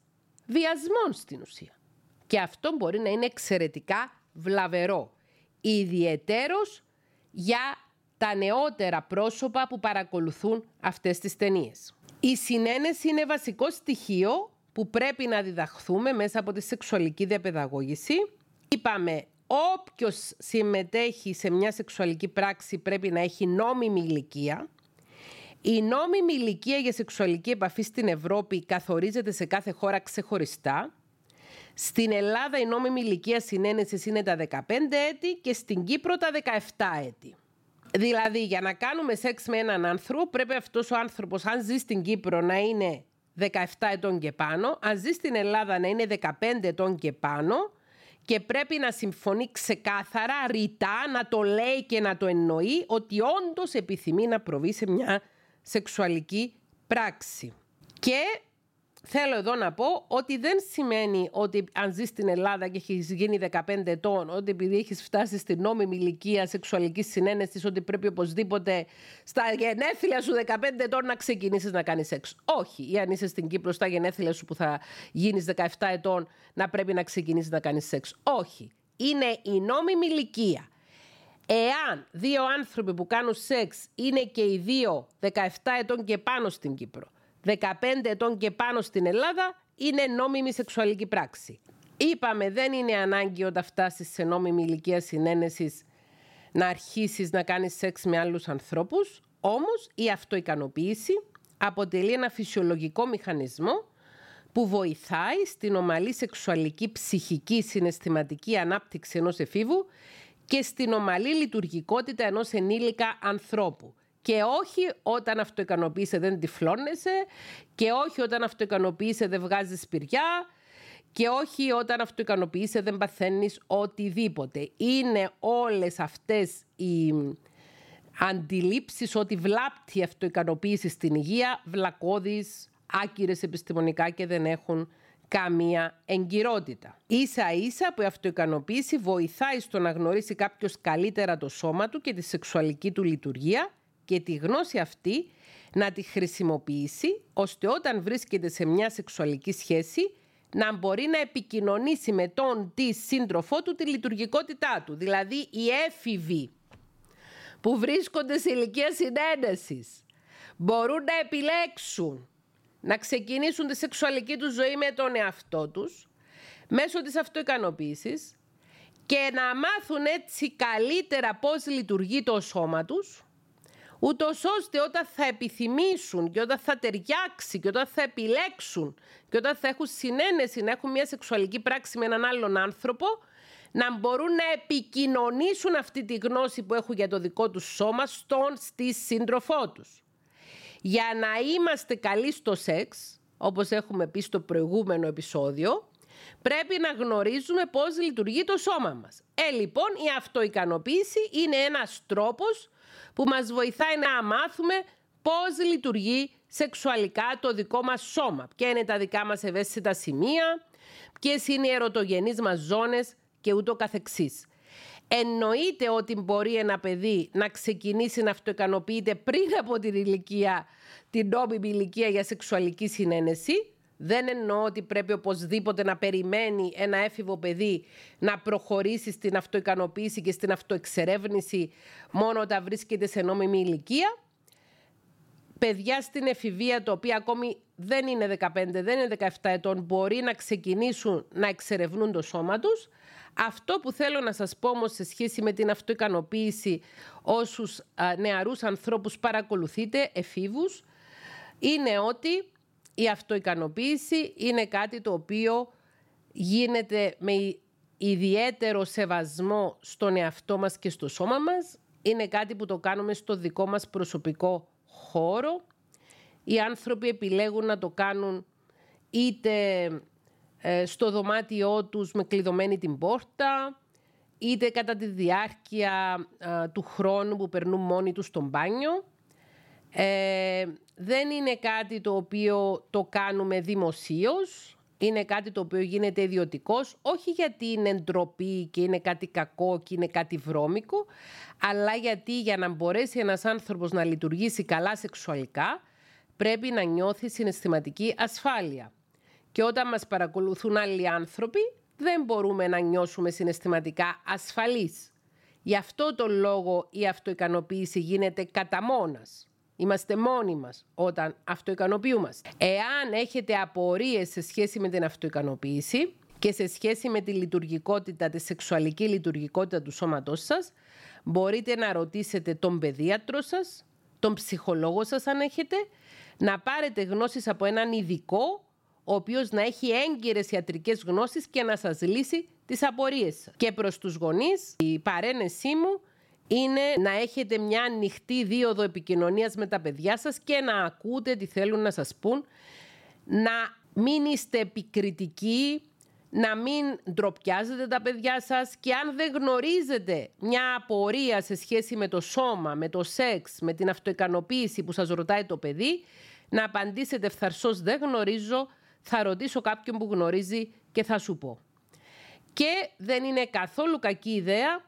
βιασμών στην ουσία. Και αυτό μπορεί να είναι εξαιρετικά βλαβερό. Ιδιαιτέρως για τα νεότερα πρόσωπα που παρακολουθούν αυτές τις ταινίες. Η συνένεση είναι βασικό στοιχείο που πρέπει να διδαχθούμε μέσα από τη σεξουαλική διαπαιδαγώγηση. Είπαμε, όποιος συμμετέχει σε μια σεξουαλική πράξη πρέπει να έχει νόμιμη ηλικία. Η νόμιμη ηλικία για σεξουαλική επαφή στην Ευρώπη καθορίζεται σε κάθε χώρα ξεχωριστά. Στην Ελλάδα η νόμιμη ηλικία συνένεσης είναι τα 15 έτη και στην Κύπρο τα 17 έτη. Δηλαδή για να κάνουμε σεξ με έναν άνθρωπο πρέπει αυτός ο άνθρωπος αν ζει στην Κύπρο να είναι 17 ετών και πάνω, αν ζει στην Ελλάδα να είναι 15 ετών και πάνω και πρέπει να συμφωνεί ξεκάθαρα, ρητά, να το λέει και να το εννοεί ότι όντως επιθυμεί να προβεί σε μια σεξουαλική πράξη. Και Θέλω εδώ να πω ότι δεν σημαίνει ότι αν ζεις στην Ελλάδα και έχεις γίνει 15 ετών, ότι επειδή έχεις φτάσει στην νόμιμη ηλικία σεξουαλικής συνένεσης, ότι πρέπει οπωσδήποτε στα γενέθλια σου 15 ετών να ξεκινήσεις να κάνεις σεξ. Όχι. Ή αν είσαι στην Κύπρο στα γενέθλια σου που θα γίνεις 17 ετών, να πρέπει να ξεκινήσεις να κάνεις σεξ. Όχι. Είναι η νόμιμη ηλικία. Εάν δύο άνθρωποι που κάνουν σεξ είναι και οι δύο 17 ετών και πάνω στην Κύπρο 15 ετών και πάνω στην Ελλάδα είναι νόμιμη σεξουαλική πράξη. Είπαμε δεν είναι ανάγκη όταν φτάσεις σε νόμιμη ηλικία συνένεσης να αρχίσεις να κάνεις σεξ με άλλους ανθρώπους, όμως η αυτοικανοποίηση αποτελεί ένα φυσιολογικό μηχανισμό που βοηθάει στην ομαλή σεξουαλική ψυχική συναισθηματική ανάπτυξη ενός εφήβου και στην ομαλή λειτουργικότητα ενός ενήλικα ανθρώπου. Και όχι όταν αυτοικανοποίησε δεν τυφλώνεσαι και όχι όταν αυτοικανοποίησε δεν βγάζεις σπηριά και όχι όταν αυτοικανοποίησε δεν παθαίνεις οτιδήποτε. Είναι όλες αυτές οι αντιλήψεις ότι βλάπτει η αυτοικανοποίηση στην υγεία, βλακώδεις, άκυρες επιστημονικά και δεν έχουν καμία εγκυρότητα. Ίσα ίσα που η αυτοικανοποίηση βοηθάει στο να γνωρίσει κάποιος καλύτερα το σώμα του και τη σεξουαλική του λειτουργία και τη γνώση αυτή να τη χρησιμοποιήσει ώστε όταν βρίσκεται σε μια σεξουαλική σχέση να μπορεί να επικοινωνήσει με τον τη σύντροφό του τη λειτουργικότητά του. Δηλαδή οι έφηβοι που βρίσκονται σε ηλικία συνένεσης μπορούν να επιλέξουν να ξεκινήσουν τη σεξουαλική τους ζωή με τον εαυτό τους μέσω της αυτοικανοποίησης και να μάθουν έτσι καλύτερα πώς λειτουργεί το σώμα τους ούτως ώστε όταν θα επιθυμήσουν και όταν θα ταιριάξει και όταν θα επιλέξουν και όταν θα έχουν συνένεση να έχουν μια σεξουαλική πράξη με έναν άλλον άνθρωπο, να μπορούν να επικοινωνήσουν αυτή τη γνώση που έχουν για το δικό τους σώμα στον στη σύντροφό τους. Για να είμαστε καλοί στο σεξ, όπως έχουμε πει στο προηγούμενο επεισόδιο, πρέπει να γνωρίζουμε πώς λειτουργεί το σώμα μας. Ε, λοιπόν, η αυτοικανοποίηση είναι ένας τρόπος που μας βοηθάει να μάθουμε πώς λειτουργεί σεξουαλικά το δικό μας σώμα. Ποια είναι τα δικά μας ευαίσθητα σημεία, ποιες είναι οι ερωτογενείς μας ζώνες και ούτω καθεξής. Εννοείται ότι μπορεί ένα παιδί να ξεκινήσει να αυτοικανοποιείται πριν από την ηλικία, την νόμιμη ηλικία για σεξουαλική συνένεση, δεν εννοώ ότι πρέπει οπωσδήποτε να περιμένει ένα έφηβο παιδί να προχωρήσει στην αυτοικανοποίηση και στην αυτοεξερεύνηση μόνο όταν βρίσκεται σε νόμιμη ηλικία. Παιδιά στην εφηβεία, το οποία ακόμη δεν είναι 15, δεν είναι 17 ετών, μπορεί να ξεκινήσουν να εξερευνούν το σώμα τους. Αυτό που θέλω να σας πω όμως σε σχέση με την αυτοικανοποίηση όσους νεαρούς ανθρώπους παρακολουθείτε, εφήβους, είναι ότι η αυτοικανοποίηση είναι κάτι το οποίο γίνεται με ιδιαίτερο σεβασμό στον εαυτό μας και στο σώμα μας. Είναι κάτι που το κάνουμε στο δικό μας προσωπικό χώρο. Οι άνθρωποι επιλέγουν να το κάνουν είτε ε, στο δωμάτιό τους με κλειδωμένη την πόρτα, είτε κατά τη διάρκεια του χρόνου που περνούν μόνοι τους στο μπάνιο. Ε, δεν είναι κάτι το οποίο το κάνουμε δημοσίως, είναι κάτι το οποίο γίνεται ιδιωτικός, όχι γιατί είναι ντροπή και είναι κάτι κακό και είναι κάτι βρώμικο, αλλά γιατί για να μπορέσει ένας άνθρωπος να λειτουργήσει καλά σεξουαλικά, πρέπει να νιώθει συναισθηματική ασφάλεια. Και όταν μας παρακολουθούν άλλοι άνθρωποι, δεν μπορούμε να νιώσουμε συναισθηματικά ασφαλείς. Γι' αυτό το λόγο η αυτοικανοποίηση γίνεται κατά μόνας. Είμαστε μόνοι μας όταν αυτοικανοποιούμαστε. Εάν έχετε απορίες σε σχέση με την αυτοικανοποίηση και σε σχέση με τη λειτουργικότητα, τη σεξουαλική λειτουργικότητα του σώματός σας, μπορείτε να ρωτήσετε τον παιδίατρο σας, τον ψυχολόγο σας αν έχετε, να πάρετε γνώσεις από έναν ειδικό ο οποίος να έχει έγκυρες ιατρικές γνώσεις και να σας λύσει τις απορίες σας. Και προς τους γονείς, η παρένεσή μου είναι να έχετε μια ανοιχτή δίωδο επικοινωνίας με τα παιδιά σας και να ακούτε τι θέλουν να σας πούν, να μην είστε επικριτικοί, να μην ντροπιάζετε τα παιδιά σας και αν δεν γνωρίζετε μια απορία σε σχέση με το σώμα, με το σεξ, με την αυτοικανοποίηση που σας ρωτάει το παιδί, να απαντήσετε ευθαρσώς δεν γνωρίζω, θα ρωτήσω κάποιον που γνωρίζει και θα σου πω. Και δεν είναι καθόλου κακή ιδέα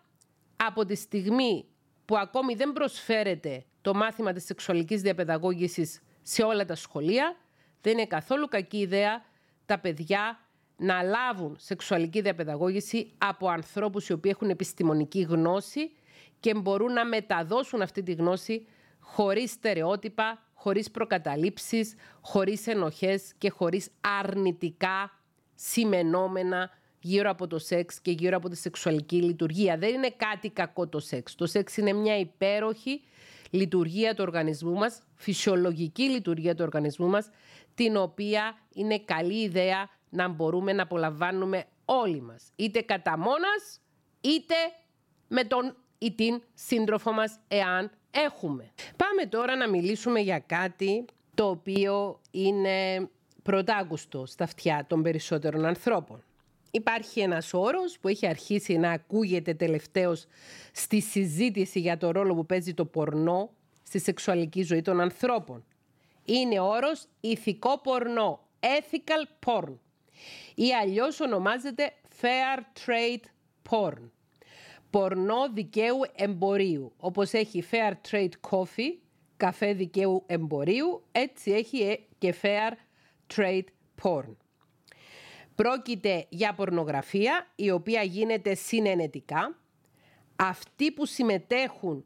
από τη στιγμή που ακόμη δεν προσφέρεται το μάθημα της σεξουαλικής διαπαιδαγώγησης σε όλα τα σχολεία, δεν είναι καθόλου κακή ιδέα τα παιδιά να λάβουν σεξουαλική διαπαιδαγώγηση από ανθρώπους οι οποίοι έχουν επιστημονική γνώση και μπορούν να μεταδώσουν αυτή τη γνώση χωρίς στερεότυπα, χωρίς προκαταλήψεις, χωρίς ενοχές και χωρίς αρνητικά σημενόμενα γύρω από το σεξ και γύρω από τη σεξουαλική λειτουργία. Δεν είναι κάτι κακό το σεξ. Το σεξ είναι μια υπέροχη λειτουργία του οργανισμού μας, φυσιολογική λειτουργία του οργανισμού μας, την οποία είναι καλή ιδέα να μπορούμε να απολαμβάνουμε όλοι μας. Είτε κατά μόνας, είτε με τον ή την σύντροφο μας, εάν έχουμε. Πάμε τώρα να μιλήσουμε για κάτι το οποίο είναι πρωτάγουστο στα αυτιά των περισσότερων ανθρώπων. Υπάρχει ένας όρος που έχει αρχίσει να ακούγεται τελευταίως στη συζήτηση για το ρόλο που παίζει το πορνό στη σεξουαλική ζωή των ανθρώπων. Είναι όρος ηθικό πορνό, ethical porn ή αλλιώς ονομάζεται fair trade porn πορνό δικαίου εμπορίου. Όπως έχει Fair Trade Coffee, καφέ δικαίου εμπορίου, έτσι έχει ε, και Fair Trade Porn. Πρόκειται για πορνογραφία η οποία γίνεται συνενετικά. Αυτοί που συμμετέχουν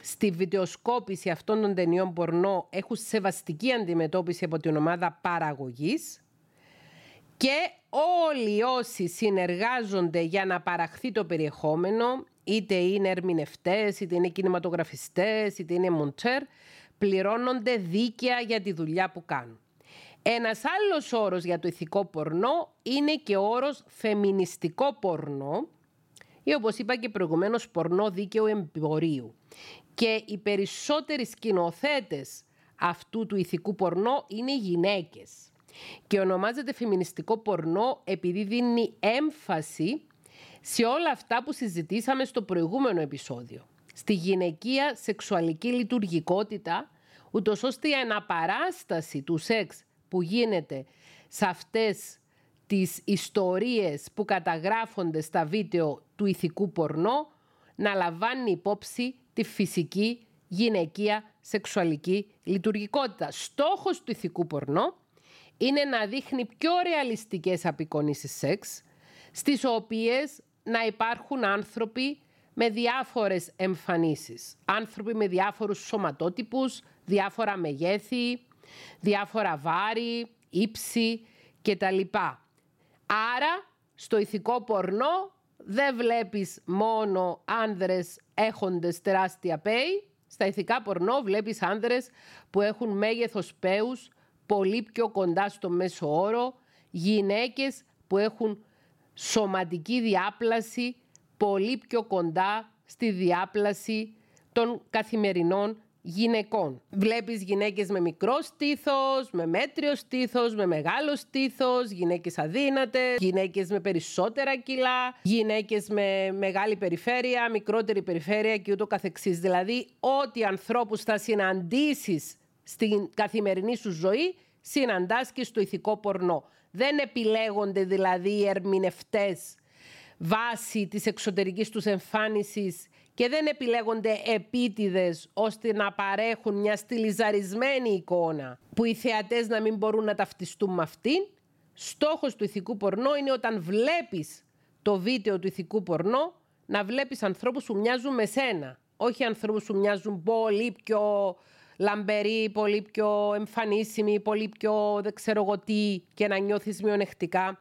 στη βιντεοσκόπηση αυτών των ταινιών πορνό έχουν σεβαστική αντιμετώπιση από την ομάδα παραγωγής και όλοι όσοι συνεργάζονται για να παραχθεί το περιεχόμενο, είτε είναι ερμηνευτές, είτε είναι κινηματογραφιστές, είτε είναι μοντέρ, πληρώνονται δίκαια για τη δουλειά που κάνουν. Ένας άλλος όρος για το ηθικό πορνό είναι και ο όρος φεμινιστικό πορνό ή όπως είπα και προηγουμένως πορνό δίκαιο εμπορίου. Και οι περισσότεροι σκηνοθέτες αυτού του ηθικού πορνό είναι γυναίκες και ονομάζεται φεμινιστικό πορνό επειδή δίνει έμφαση σε όλα αυτά που συζητήσαμε στο προηγούμενο επεισόδιο. Στη γυναικεία σεξουαλική λειτουργικότητα, ούτως ώστε η αναπαράσταση του σεξ που γίνεται σε αυτές τις ιστορίες που καταγράφονται στα βίντεο του ηθικού πορνό να λαμβάνει υπόψη τη φυσική γυναικεία σεξουαλική λειτουργικότητα. Στόχος του ηθικού πορνό είναι να δείχνει πιο ρεαλιστικές απεικονίσεις σεξ, στις οποίες να υπάρχουν άνθρωποι με διάφορες εμφανίσεις. Άνθρωποι με διάφορους σωματότυπους, διάφορα μεγέθη, διάφορα βάρη, ύψη κτλ. Άρα στο ηθικό πορνό δεν βλέπεις μόνο άνδρες έχοντες τεράστια πέη, στα ηθικά πορνό βλέπεις άνδρες που έχουν μέγεθος πέους πολύ πιο κοντά στο μέσο όρο, γυναίκες που έχουν σωματική διάπλαση πολύ πιο κοντά στη διάπλαση των καθημερινών γυναικών. Βλέπεις γυναίκες με μικρός στήθος, με μέτριος στήθος, με μεγάλος στήθος, γυναίκες αδύνατες, γυναίκες με περισσότερα κιλά, γυναίκες με μεγάλη περιφέρεια, μικρότερη περιφέρεια και ούτω καθεξής. Δηλαδή, ό,τι ανθρώπους θα συναντήσεις στην καθημερινή σου ζωή, συναντάς και στο ηθικό πορνό. Δεν επιλέγονται δηλαδή οι ερμηνευτές βάσει της εξωτερικής τους εμφάνισης και δεν επιλέγονται επίτηδες ώστε να παρέχουν μια στυλιζαρισμένη εικόνα που οι θεατές να μην μπορούν να ταυτιστούν με αυτήν. Στόχος του ηθικού πορνό είναι όταν βλέπεις το βίντεο του ηθικού πορνό να βλέπεις ανθρώπους που μοιάζουν με σένα. Όχι ανθρώπους που μοιάζουν πολύ πιο λαμπεροί, πολύ πιο εμφανίσιμοι, πολύ πιο δεν ξέρω εγώ τι και να νιώθεις μειονεκτικά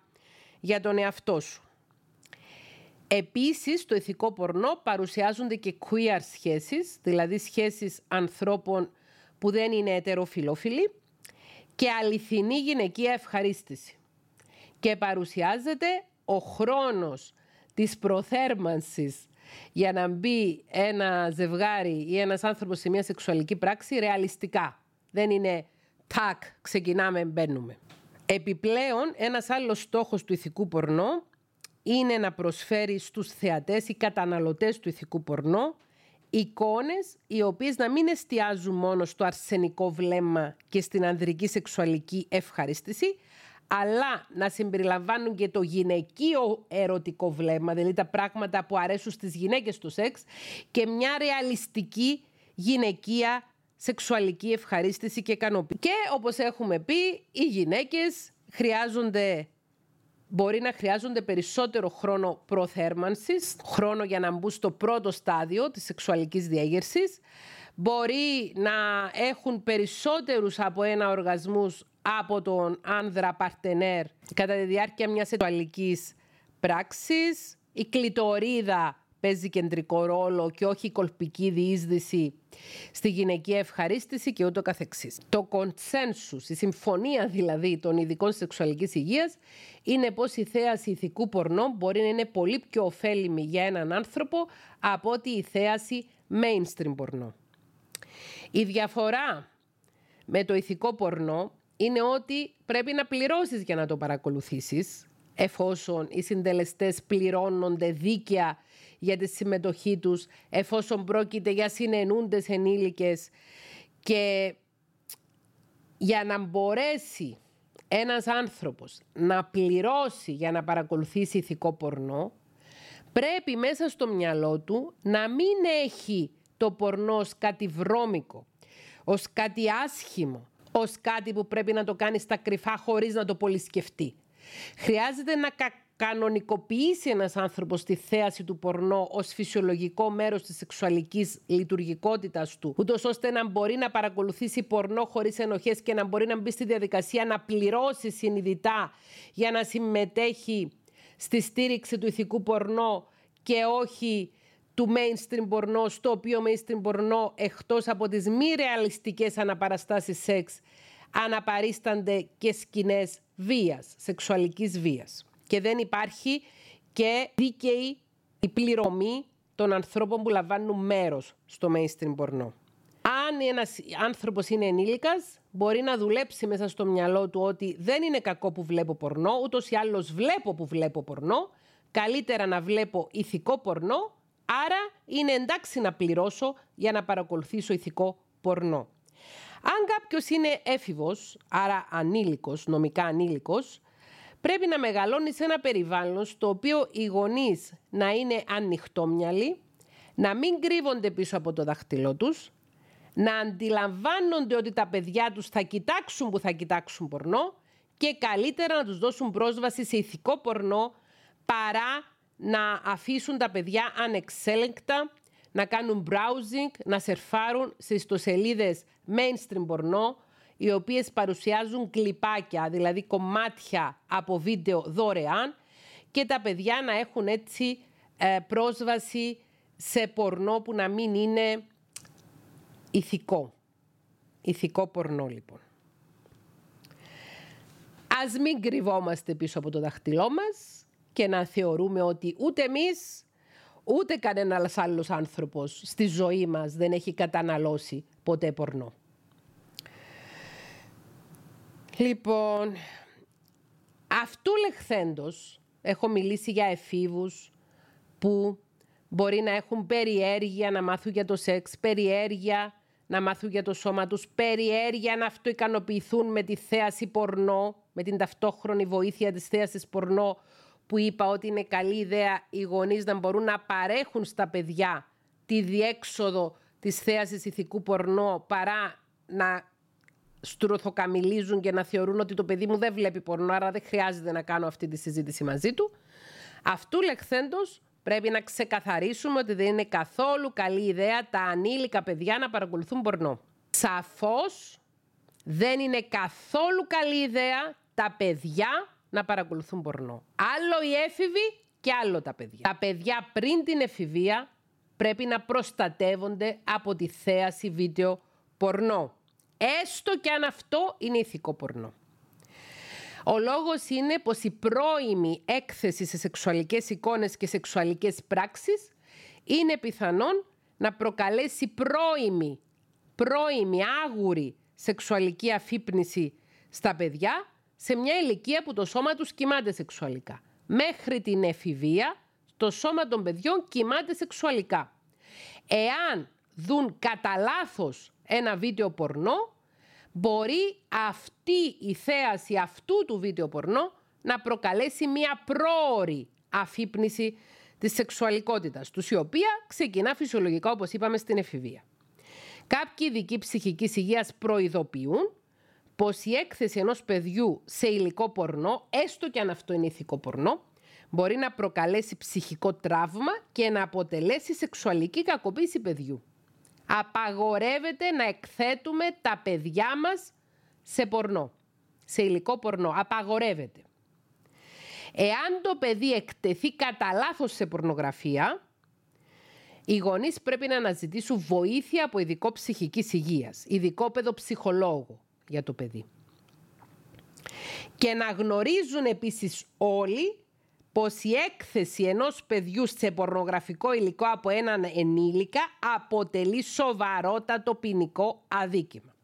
για τον εαυτό σου. Επίσης, στο ηθικό πορνό παρουσιάζονται και queer σχέσεις, δηλαδή σχέσεις ανθρώπων που δεν είναι ετεροφιλόφιλοι και αληθινή γυναικεία ευχαρίστηση. Και παρουσιάζεται ο χρόνος της προθέρμανσης για να μπει ένα ζευγάρι ή ένας άνθρωπος σε μια σεξουαλική πράξη ρεαλιστικά. Δεν είναι τάκ, ξεκινάμε, μπαίνουμε. Επιπλέον, ένας άλλος στόχος του ηθικού πορνό είναι να προσφέρει στους θεατές ή καταναλωτές του ηθικού πορνό εικόνες οι οποίες να μην εστιάζουν μόνο στο αρσενικό βλέμμα και στην ανδρική σεξουαλική ευχαρίστηση, αλλά να συμπεριλαμβάνουν και το γυναικείο ερωτικό βλέμμα, δηλαδή τα πράγματα που αρέσουν στις γυναίκες του σεξ και μια ρεαλιστική γυναικεία σεξουαλική ευχαρίστηση και ικανοποίηση. Και όπως έχουμε πει, οι γυναίκες χρειάζονται μπορεί να χρειάζονται περισσότερο χρόνο προθέρμανσης, χρόνο για να μπουν στο πρώτο στάδιο της σεξουαλικής διέγερσης. Μπορεί να έχουν περισσότερους από ένα οργασμούς από τον άνδρα παρτενέρ κατά τη διάρκεια μιας σεξουαλικής πράξης. Η κλητορίδα παίζει κεντρικό ρόλο και όχι η κολπική διείσδυση στη γυναική ευχαρίστηση και ούτω καθεξής. Το consensus, η συμφωνία δηλαδή των ειδικών σεξουαλικής υγείας είναι πως η θέαση ηθικού πορνό μπορεί να είναι πολύ πιο ωφέλιμη για έναν άνθρωπο από ότι η θέαση mainstream πορνό. Η διαφορά με το ηθικό πορνό είναι ότι πρέπει να πληρώσεις για να το παρακολουθήσεις εφόσον οι συντελεστές πληρώνονται δίκαια για τη συμμετοχή τους, εφόσον πρόκειται για συνενούντες ενήλικες και για να μπορέσει ένας άνθρωπος να πληρώσει για να παρακολουθήσει ηθικό πορνό, πρέπει μέσα στο μυαλό του να μην έχει το πορνό ως κάτι βρώμικο, ως κάτι άσχημο, ως κάτι που πρέπει να το κάνει στα κρυφά χωρίς να το πολυσκεφτεί. Χρειάζεται να κανονικοποιήσει ένας άνθρωπος τη θέαση του πορνό ως φυσιολογικό μέρος της σεξουαλικής λειτουργικότητας του, ούτως ώστε να μπορεί να παρακολουθήσει πορνό χωρίς ενοχές και να μπορεί να μπει στη διαδικασία να πληρώσει συνειδητά για να συμμετέχει στη στήριξη του ηθικού πορνό και όχι του mainstream πορνό, στο οποίο mainstream πορνό εκτός από τις μη ρεαλιστικές αναπαραστάσεις σεξ αναπαρίστανται και σκηνές βίας, σεξουαλικής βίας. Και δεν υπάρχει και δίκαιη η πληρωμή των ανθρώπων που λαμβάνουν μέρος στο mainstream πορνό. Αν ένας άνθρωπος είναι ενήλικας, μπορεί να δουλέψει μέσα στο μυαλό του ότι δεν είναι κακό που βλέπω πορνό, ούτως ή άλλως βλέπω που βλέπω πορνό, καλύτερα να βλέπω ηθικό πορνό, άρα είναι εντάξει να πληρώσω για να παρακολουθήσω ηθικό πορνό. Αν κάποιος είναι έφηβος, άρα ανήλικος, νομικά ανήλικος, πρέπει να μεγαλώνεις σε ένα περιβάλλον στο οποίο οι γονείς να είναι ανοιχτόμυαλοι, να μην κρύβονται πίσω από το δάχτυλό τους, να αντιλαμβάνονται ότι τα παιδιά τους θα κοιτάξουν που θα κοιτάξουν πορνό και καλύτερα να τους δώσουν πρόσβαση σε ηθικό πορνό παρά να αφήσουν τα παιδιά ανεξέλεγκτα να κάνουν browsing, να σερφάρουν σε ιστοσελίδες mainstream πορνό, οι οποίες παρουσιάζουν κλιπάκια, δηλαδή κομμάτια από βίντεο δωρεάν και τα παιδιά να έχουν έτσι ε, πρόσβαση σε πορνό που να μην είναι ηθικό. Ηθικό πορνό λοιπόν. Ας μην κρυβόμαστε πίσω από το δαχτυλό μας και να θεωρούμε ότι ούτε εμείς ούτε κανένας άλλος άνθρωπος στη ζωή μας δεν έχει καταναλώσει ποτέ πορνό. Λοιπόν, αυτού λεχθέντος έχω μιλήσει για εφήβους που μπορεί να έχουν περιέργεια να μάθουν για το σεξ, περιέργεια να μάθουν για το σώμα τους, περιέργεια να αυτοικανοποιηθούν με τη θέαση πορνό, με την ταυτόχρονη βοήθεια της θέασης πορνό που είπα ότι είναι καλή ιδέα οι γονείς να μπορούν να παρέχουν στα παιδιά τη διέξοδο της θέασης ηθικού πορνό παρά να στουροθοκαμιλίζουν και να θεωρούν ότι το παιδί μου δεν βλέπει πορνό, άρα δεν χρειάζεται να κάνω αυτή τη συζήτηση μαζί του. Αυτού λεχθέντος πρέπει να ξεκαθαρίσουμε ότι δεν είναι καθόλου καλή ιδέα τα ανήλικα παιδιά να παρακολουθούν πορνό. Σαφώς δεν είναι καθόλου καλή ιδέα τα παιδιά να παρακολουθούν πορνό. Άλλο οι έφηβοι και άλλο τα παιδιά. Τα παιδιά πριν την εφηβεία πρέπει να προστατεύονται από τη θέαση βίντεο πορνό. Έστω και αν αυτό είναι ηθικό πορνό. Ο λόγος είναι πως η πρώιμη έκθεση σε σεξουαλικές εικόνες και σεξουαλικές πράξεις είναι πιθανόν να προκαλέσει πρώιμη, πρώιμη, άγουρη σεξουαλική αφύπνιση στα παιδιά σε μια ηλικία που το σώμα τους κοιμάται σεξουαλικά. Μέχρι την εφηβεία το σώμα των παιδιών κοιμάται σεξουαλικά. Εάν δουν κατά λάθος ένα βίντεο πορνό, μπορεί αυτή η θέαση αυτού του βίντεο πορνό να προκαλέσει μια πρόορη αφύπνιση της σεξουαλικότητας τους, η οποία ξεκινά φυσιολογικά όπως είπαμε στην εφηβεία. Κάποιοι ειδικοί ψυχικής υγείας προειδοποιούν πως η έκθεση ενός παιδιού σε υλικό πορνό, έστω και αν αυτό είναι ηθικό πορνό, μπορεί να προκαλέσει ψυχικό τραύμα και να αποτελέσει σεξουαλική κακοποίηση παιδιού. Απαγορεύεται να εκθέτουμε τα παιδιά μας σε πορνό, σε υλικό πορνό. Απαγορεύεται. Εάν το παιδί εκτεθεί κατά λάθος σε πορνογραφία, οι γονείς πρέπει να αναζητήσουν βοήθεια από ειδικό ψυχικής υγείας, ειδικό παιδοψυχολόγο για το παιδί. Και να γνωρίζουν επίσης όλοι πως η έκθεση ενός παιδιού σε πορνογραφικό υλικό από έναν ενήλικα αποτελεί σοβαρότατο ποινικό αδίκημα.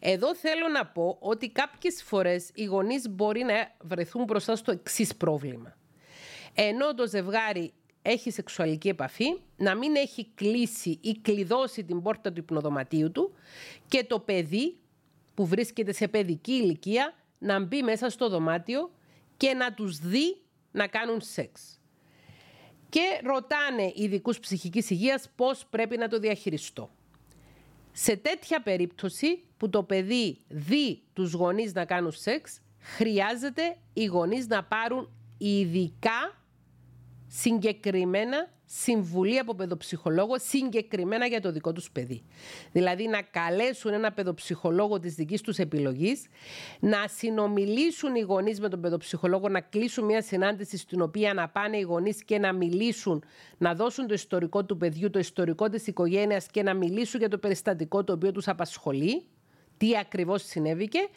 Εδώ θέλω να πω ότι κάποιες φορές οι γονείς μπορεί να βρεθούν μπροστά στο εξής πρόβλημα. Ενώ το ζευγάρι έχει σεξουαλική επαφή, να μην έχει κλείσει ή κλειδώσει την πόρτα του υπνοδωματίου του και το παιδί που βρίσκεται σε παιδική ηλικία να μπει μέσα στο δωμάτιο και να τους δει να κάνουν σεξ. Και ρωτάνε ειδικούς ψυχικής υγείας πώς πρέπει να το διαχειριστώ. Σε τέτοια περίπτωση που το παιδί δει τους γονείς να κάνουν σεξ, χρειάζεται οι γονείς να πάρουν ειδικά συγκεκριμένα συμβουλή από παιδοψυχολόγο συγκεκριμένα για το δικό τους παιδί. Δηλαδή να καλέσουν ένα παιδοψυχολόγο της δικής τους επιλογής, να συνομιλήσουν οι γονείς με τον παιδοψυχολόγο, να κλείσουν μια συνάντηση στην οποία να πάνε οι γονείς και να μιλήσουν, να δώσουν το ιστορικό του παιδιού, το ιστορικό της οικογένειας και να μιλήσουν για το περιστατικό το οποίο τους απασχολεί τι ακριβώς συνέβηκε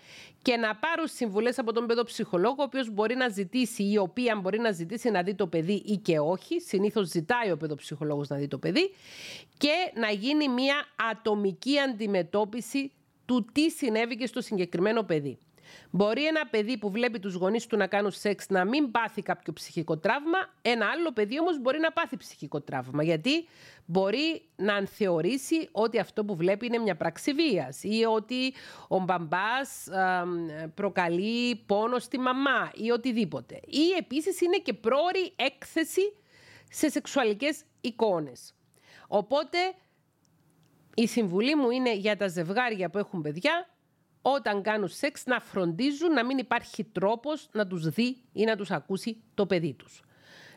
και να πάρουν συμβουλές από τον παιδοψυχολόγο ο οποίος μπορεί να ζητήσει ή η οποία μπορεί να ζητήσει να δει το παιδί ή και όχι. Συνήθως ζητάει ο παιδοψυχολόγος να δει το παιδί και να γίνει μια ατομική αντιμετώπιση του τι συνέβηκε στο συγκεκριμένο παιδί. Μπορεί ένα παιδί που βλέπει τους γονείς του να κάνουν σεξ να μην πάθει κάποιο ψυχικό τραύμα, ένα άλλο παιδί όμως μπορεί να πάθει ψυχικό τραύμα, γιατί μπορεί να θεωρήσει ότι αυτό που βλέπει είναι μια πράξη βίας ή ότι ο μπαμπάς προκαλεί πόνο στη μαμά ή οτιδήποτε. Ή επίσης είναι και πρόορη έκθεση σε σεξουαλικές εικόνες. Οπότε η συμβουλή μου είναι για τα ζευγάρια που έχουν παιδιά όταν κάνουν σεξ να φροντίζουν να μην υπάρχει τρόπος να τους δει ή να τους ακούσει το παιδί τους.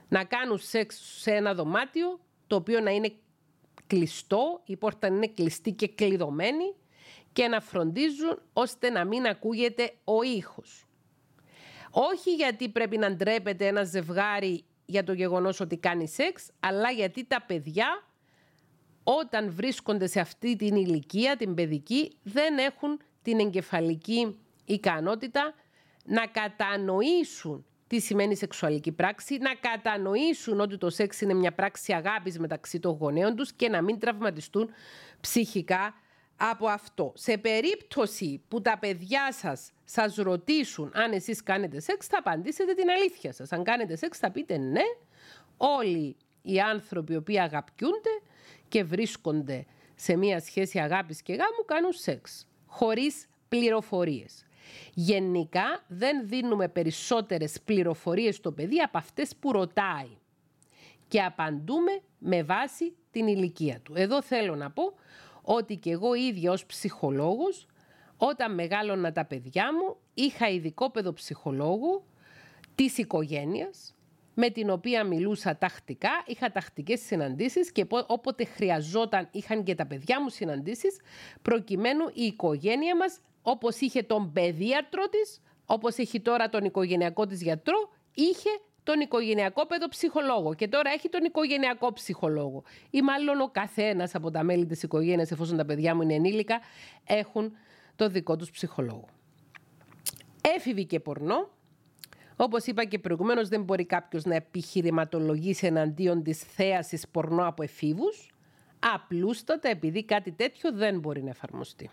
Να κάνουν σεξ σε ένα δωμάτιο το οποίο να είναι κλειστό, η πόρτα είναι κλειστή και κλειδωμένη και να φροντίζουν ώστε να μην ακούγεται ο ήχος. Όχι γιατί πρέπει να ντρέπεται ένα ζευγάρι για το γεγονός ότι κάνει σεξ, αλλά γιατί τα παιδιά όταν βρίσκονται σε αυτή την ηλικία, την παιδική, δεν έχουν την εγκεφαλική ικανότητα να κατανοήσουν τι σημαίνει σεξουαλική πράξη, να κατανοήσουν ότι το σεξ είναι μια πράξη αγάπης μεταξύ των γονέων τους και να μην τραυματιστούν ψυχικά από αυτό. Σε περίπτωση που τα παιδιά σας σας ρωτήσουν αν εσείς κάνετε σεξ, θα απαντήσετε την αλήθεια σας. Αν κάνετε σεξ θα πείτε ναι, όλοι οι άνθρωποι οι οποίοι αγαπιούνται και βρίσκονται σε μια σχέση αγάπης και γάμου κάνουν σεξ, χωρίς πληροφορίες. Γενικά δεν δίνουμε περισσότερες πληροφορίες στο παιδί από αυτές που ρωτάει και απαντούμε με βάση την ηλικία του. Εδώ θέλω να πω ότι και εγώ ίδια ως ψυχολόγος όταν μεγάλωνα τα παιδιά μου είχα ειδικό παιδοψυχολόγο της οικογένειας με την οποία μιλούσα τακτικά, είχα τακτικές συναντήσεις και όποτε χρειαζόταν είχαν και τα παιδιά μου συναντήσεις προκειμένου η οικογένεια μας όπως είχε τον παιδίατρο της, όπως έχει τώρα τον οικογενειακό της γιατρό, είχε τον οικογενειακό παιδοψυχολόγο και τώρα έχει τον οικογενειακό ψυχολόγο. Ή μάλλον ο καθένας από τα μέλη της οικογένειας, εφόσον τα παιδιά μου είναι ενήλικα, έχουν το δικό τους ψυχολόγο. Έφηβη και πορνό. Όπως είπα και προηγουμένως δεν μπορεί κάποιος να επιχειρηματολογήσει εναντίον της θέασης πορνό από εφήβους, απλούστατα επειδή κάτι τέτοιο δεν μπορεί να εφαρμοστεί.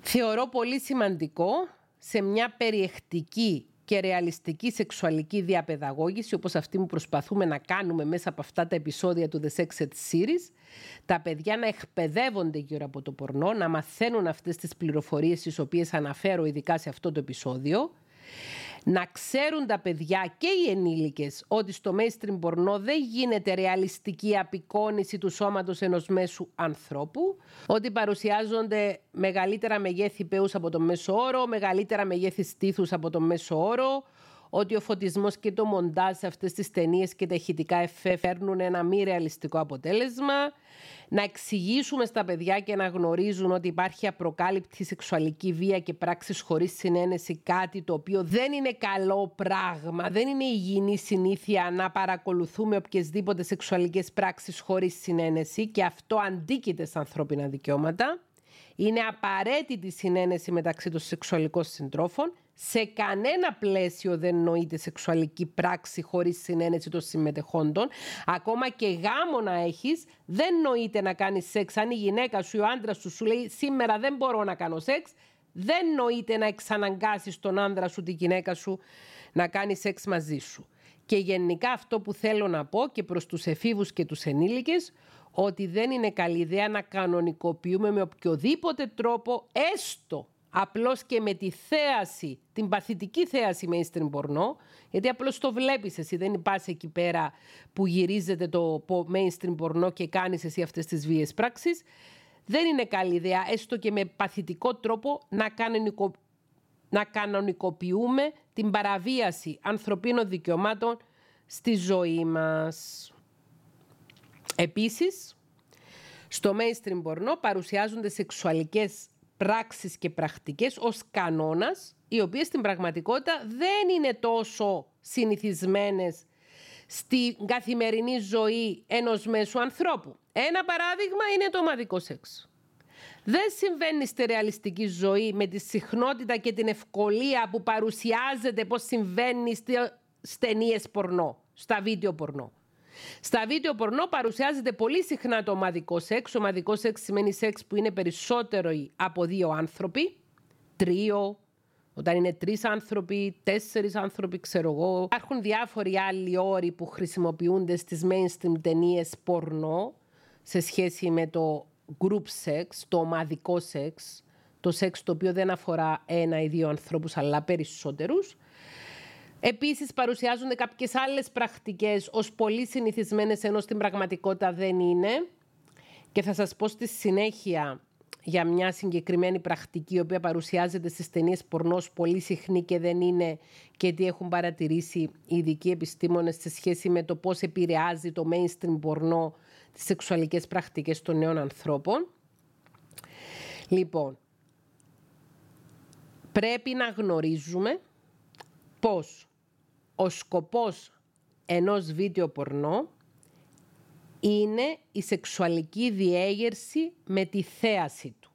Θεωρώ πολύ σημαντικό σε μια περιεκτική και ρεαλιστική σεξουαλική διαπαιδαγώγηση, όπως αυτή που προσπαθούμε να κάνουμε μέσα από αυτά τα επεισόδια του The Sex Ed Series, τα παιδιά να εκπαιδεύονται γύρω από το πορνό, να μαθαίνουν αυτές τις πληροφορίες τις οποίες αναφέρω ειδικά σε αυτό το επεισόδιο, να ξέρουν τα παιδιά και οι ενήλικες ότι στο mainstream πορνό δεν γίνεται ρεαλιστική απεικόνηση του σώματος ενός μέσου ανθρώπου, ότι παρουσιάζονται μεγαλύτερα μεγέθη πέους από τον μέσο όρο, μεγαλύτερα μεγέθη στήθους από τον μέσο όρο, ότι ο φωτισμός και το μοντάζ σε αυτές τις ταινίες και τα ηχητικά εφέ φέρνουν ένα μη ρεαλιστικό αποτέλεσμα. Να εξηγήσουμε στα παιδιά και να γνωρίζουν ότι υπάρχει απροκάλυπτη σεξουαλική βία και πράξεις χωρίς συνένεση κάτι το οποίο δεν είναι καλό πράγμα, δεν είναι υγιεινή συνήθεια να παρακολουθούμε οποιασδήποτε σεξουαλικές πράξεις χωρίς συνένεση και αυτό αντίκειται στα ανθρώπινα δικαιώματα. Είναι απαραίτητη συνένεση μεταξύ των σεξουαλικών συντρόφων σε κανένα πλαίσιο δεν νοείται σεξουαλική πράξη χωρίς συνένεση των συμμετεχόντων. Ακόμα και γάμο να έχεις, δεν νοείται να κάνεις σεξ. Αν η γυναίκα σου ή ο άντρας σου σου λέει σήμερα δεν μπορώ να κάνω σεξ, δεν νοείται να εξαναγκάσεις τον άντρα σου, τη γυναίκα σου να κάνει σεξ μαζί σου. Και γενικά αυτό που θέλω να πω και προς τους εφήβους και τους ενήλικες, ότι δεν είναι καλή ιδέα να κανονικοποιούμε με οποιοδήποτε τρόπο, έστω απλώς και με τη θέαση, την παθητική θέαση mainstream πορνό, γιατί απλώς το βλέπεις εσύ, δεν πας εκεί πέρα που γυρίζεται το mainstream πορνό και κάνεις εσύ αυτές τις βίες πράξεις, δεν είναι καλή ιδέα, έστω και με παθητικό τρόπο, να, κανονικο... να κανονικοποιούμε την παραβίαση ανθρωπίνων δικαιωμάτων στη ζωή μας. Επίσης, στο mainstream πορνό παρουσιάζονται σεξουαλικές πράξεις και πρακτικές ως κανόνας, οι οποίες στην πραγματικότητα δεν είναι τόσο συνηθισμένες στη καθημερινή ζωή ενός μέσου ανθρώπου. Ένα παράδειγμα είναι το ομαδικό σεξ. Δεν συμβαίνει στη ρεαλιστική ζωή με τη συχνότητα και την ευκολία που παρουσιάζεται πως συμβαίνει στις ταινίες πορνό, στα βίντεο πορνό. Στα βίντεο πορνό παρουσιάζεται πολύ συχνά το ομαδικό σεξ. Ομαδικό σεξ σημαίνει σεξ που είναι περισσότερο από δύο άνθρωποι. Τρίο, όταν είναι τρεις άνθρωποι, τέσσερις άνθρωποι, ξέρω εγώ. Υπάρχουν διάφοροι άλλοι όροι που χρησιμοποιούνται στις mainstream ταινίες πορνό σε σχέση με το group sex, το ομαδικό σεξ, το σεξ το οποίο δεν αφορά ένα ή δύο ανθρώπους αλλά περισσότερους. Επίσης παρουσιάζονται κάποιες άλλες πρακτικές ως πολύ συνηθισμένες ενώ στην πραγματικότητα δεν είναι. Και θα σας πω στη συνέχεια για μια συγκεκριμένη πρακτική η οποία παρουσιάζεται στις ταινίες πορνός πολύ συχνή και δεν είναι και τι έχουν παρατηρήσει οι ειδικοί επιστήμονες σε σχέση με το πώς επηρεάζει το mainstream πορνό τις σεξουαλικές πρακτικές των νέων ανθρώπων. Λοιπόν, πρέπει να γνωρίζουμε πως ο σκοπός ενός βίντεο πορνό είναι η σεξουαλική διέγερση με τη θέαση του.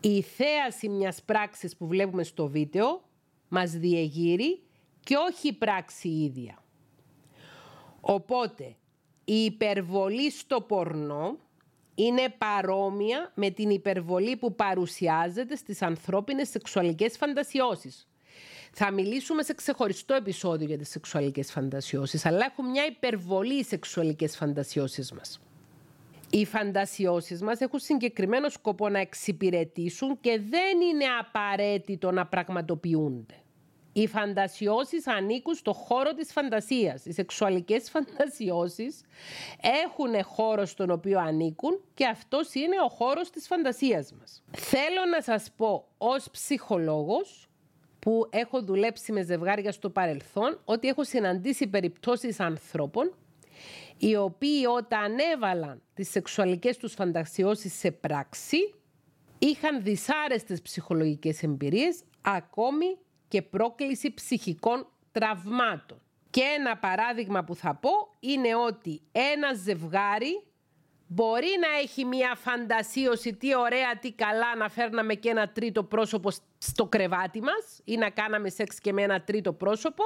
Η θέαση μιας πράξης που βλέπουμε στο βίντεο μας διεγείρει και όχι η πράξη ίδια. Οπότε, η υπερβολή στο πορνό είναι παρόμοια με την υπερβολή που παρουσιάζεται στις ανθρώπινες σεξουαλικές φαντασιώσεις. Θα μιλήσουμε σε ξεχωριστό επεισόδιο για τις σεξουαλικές φαντασιώσεις, αλλά έχουν μια υπερβολή οι σεξουαλικές φαντασιώσεις μας. Οι φαντασιώσεις μας έχουν συγκεκριμένο σκοπό να εξυπηρετήσουν και δεν είναι απαραίτητο να πραγματοποιούνται. Οι φαντασιώσεις ανήκουν στο χώρο της φαντασίας. Οι σεξουαλικές φαντασιώσεις έχουν χώρο στον οποίο ανήκουν και αυτός είναι ο χώρος της φαντασίας μας. Θέλω να σας πω ως ψυχολόγος που έχω δουλέψει με ζευγάρια στο παρελθόν ότι έχω συναντήσει περιπτώσεις ανθρώπων οι οποίοι όταν έβαλαν τις σεξουαλικές τους φαντασιώσεις σε πράξη είχαν δυσάρεστες ψυχολογικές εμπειρίες ακόμη και πρόκληση ψυχικών τραυμάτων. Και ένα παράδειγμα που θα πω είναι ότι ένα ζευγάρι μπορεί να έχει μία φαντασίωση τι ωραία, τι καλά να φέρναμε και ένα τρίτο πρόσωπο στο κρεβάτι μας ή να κάναμε σεξ και με ένα τρίτο πρόσωπο.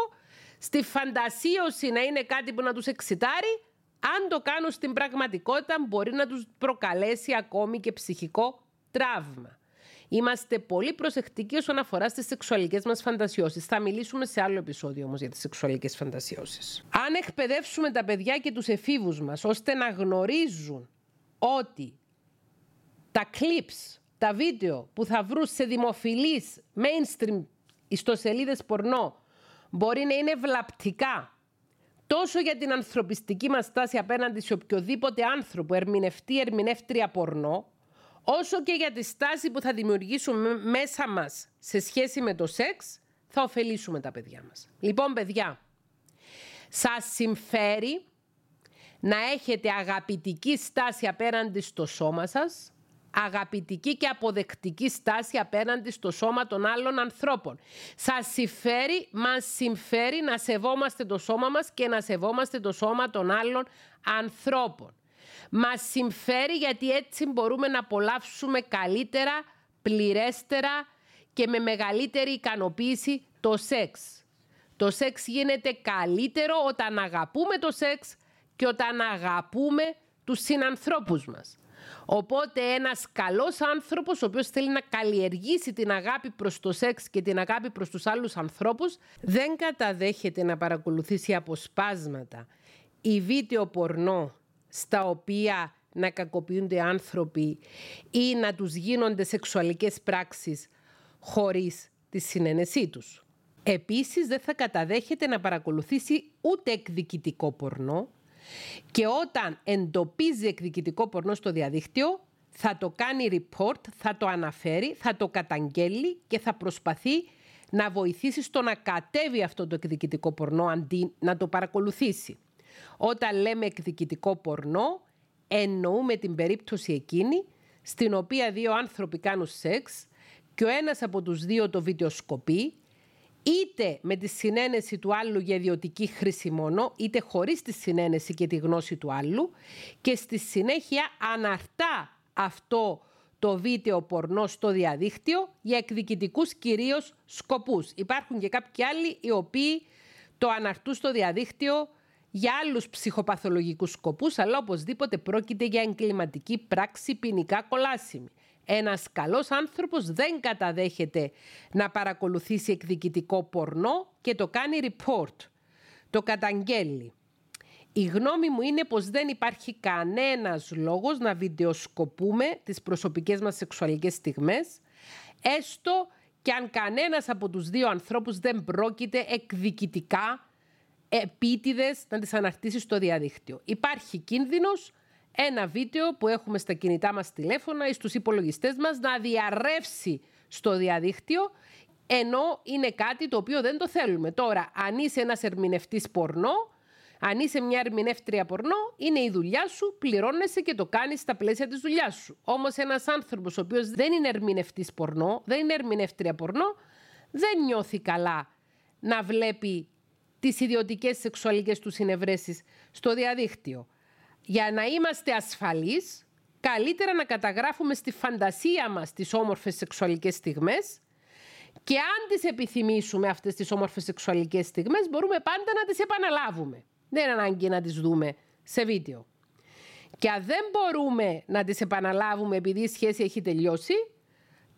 Στη φαντασίωση να είναι κάτι που να τους εξητάρει, αν το κάνουν στην πραγματικότητα μπορεί να τους προκαλέσει ακόμη και ψυχικό τραύμα. Είμαστε πολύ προσεκτικοί όσον αφορά στις σεξουαλικές μας φαντασιώσεις. Θα μιλήσουμε σε άλλο επεισόδιο όμως για τις σεξουαλικές φαντασιώσεις. Αν εκπαιδεύσουμε τα παιδιά και τους εφήβους μας ώστε να γνωρίζουν ότι τα clips, τα βίντεο που θα βρουν σε δημοφιλείς mainstream ιστοσελίδες πορνό μπορεί να είναι βλαπτικά τόσο για την ανθρωπιστική μας στάση απέναντι σε οποιοδήποτε άνθρωπο ερμηνευτή ερμηνεύτρια πορνό όσο και για τη στάση που θα δημιουργήσουμε μέσα μας σε σχέση με το σεξ, θα ωφελήσουμε τα παιδιά μας. Λοιπόν, παιδιά, σας συμφέρει να έχετε αγαπητική στάση απέναντι στο σώμα σας, αγαπητική και αποδεκτική στάση απέναντι στο σώμα των άλλων ανθρώπων. Σας συμφέρει, μας συμφέρει να σεβόμαστε το σώμα μας και να σεβόμαστε το σώμα των άλλων ανθρώπων. Μας συμφέρει γιατί έτσι μπορούμε να απολαύσουμε καλύτερα, πληρέστερα και με μεγαλύτερη ικανοποίηση το σεξ. Το σεξ γίνεται καλύτερο όταν αγαπούμε το σεξ και όταν αγαπούμε τους συνανθρώπους μας. Οπότε ένας καλός άνθρωπος, ο οποίος θέλει να καλλιεργήσει την αγάπη προς το σεξ και την αγάπη προς τους άλλους ανθρώπους, δεν καταδέχεται να παρακολουθήσει αποσπάσματα ή βίντεο πορνό στα οποία να κακοποιούνται άνθρωποι ή να τους γίνονται σεξουαλικές πράξεις χωρίς τη συνένεσή τους. Επίσης δεν θα καταδέχεται να παρακολουθήσει ούτε εκδικητικό πορνό και όταν εντοπίζει εκδικητικό πορνό στο διαδίκτυο θα το κάνει report, θα το αναφέρει, θα το καταγγέλει και θα προσπαθεί να βοηθήσει στο να κατέβει αυτό το εκδικητικό πορνό αντί να το παρακολουθήσει. Όταν λέμε εκδικητικό πορνό, εννοούμε την περίπτωση εκείνη στην οποία δύο άνθρωποι κάνουν σεξ και ο ένας από τους δύο το βιντεοσκοπεί είτε με τη συνένεση του άλλου για ιδιωτική χρήση μόνο, είτε χωρίς τη συνένεση και τη γνώση του άλλου και στη συνέχεια αναρτά αυτό το βίντεο πορνό στο διαδίκτυο για εκδικητικούς κυρίως σκοπούς. Υπάρχουν και κάποιοι άλλοι οι οποίοι το αναρτούν στο διαδίκτυο για άλλους ψυχοπαθολογικούς σκοπούς, αλλά οπωσδήποτε πρόκειται για εγκληματική πράξη ποινικά κολάσιμη. Ένας καλός άνθρωπος δεν καταδέχεται να παρακολουθήσει εκδικητικό πορνό και το κάνει report, το καταγγέλει. Η γνώμη μου είναι πως δεν υπάρχει κανένας λόγος να βιντεοσκοπούμε τις προσωπικές μας σεξουαλικές στιγμές, έστω και αν κανένας από τους δύο ανθρώπους δεν πρόκειται εκδικητικά επίτηδες να τις αναρτήσεις στο διαδίκτυο. Υπάρχει κίνδυνος ένα βίντεο που έχουμε στα κινητά μας τηλέφωνα ή στους υπολογιστές μας να διαρρεύσει στο διαδίκτυο ενώ είναι κάτι το οποίο δεν το θέλουμε. Τώρα, αν είσαι ένας ερμηνευτής πορνό, Αν είσαι μια ερμηνεύτρια πορνό, είναι η δουλειά σου, πληρώνεσαι και το κάνεις στα πλαίσια της δουλειάς σου. Όμως ένας άνθρωπος ο οποίος δεν είναι ερμηνευτής πορνό, δεν είναι ερμηνεύτρια πορνό, δεν νιώθει καλά να βλέπει τις ιδιωτικές σεξουαλικές τους συνευρέσεις στο διαδίκτυο. Για να είμαστε ασφαλείς, καλύτερα να καταγράφουμε στη φαντασία μας τις όμορφες σεξουαλικές στιγμές και αν τις επιθυμήσουμε αυτές τις όμορφες σεξουαλικές στιγμές μπορούμε πάντα να τις επαναλάβουμε. Δεν είναι ανάγκη να τις δούμε σε βίντεο. Και αν δεν μπορούμε να τις επαναλάβουμε επειδή η σχέση έχει τελειώσει,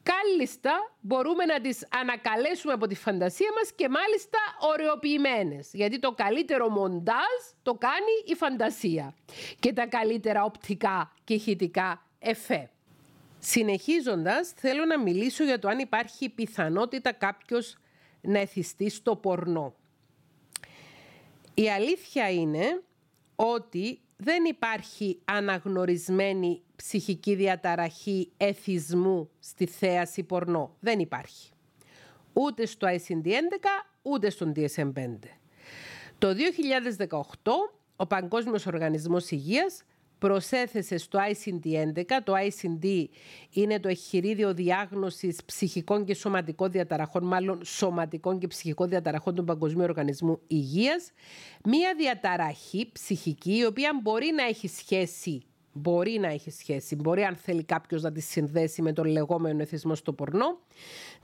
κάλλιστα μπορούμε να τις ανακαλέσουμε από τη φαντασία μας και μάλιστα ωρεοποιημένες. Γιατί το καλύτερο μοντάζ το κάνει η φαντασία και τα καλύτερα οπτικά και ηχητικά εφέ. Συνεχίζοντας, θέλω να μιλήσω για το αν υπάρχει πιθανότητα κάποιος να εθιστεί στο πορνό. Η αλήθεια είναι ότι δεν υπάρχει αναγνωρισμένη ψυχική διαταραχή εθισμού στη θέαση πορνό. Δεν υπάρχει. Ούτε στο ICD-11, ούτε στον DSM-5. Το 2018, ο Παγκόσμιος Οργανισμός Υγείας προσέθεσες στο ICD-11. Το ICD είναι το εχειρίδιο διάγνωσης ψυχικών και σωματικών διαταραχών, μάλλον σωματικών και ψυχικών διαταραχών του Παγκοσμίου Οργανισμού Υγείας. Μία διαταραχή ψυχική, η οποία μπορεί να έχει σχέση Μπορεί να έχει σχέση, μπορεί αν θέλει κάποιος να τη συνδέσει με τον λεγόμενο εθισμό στο πορνό,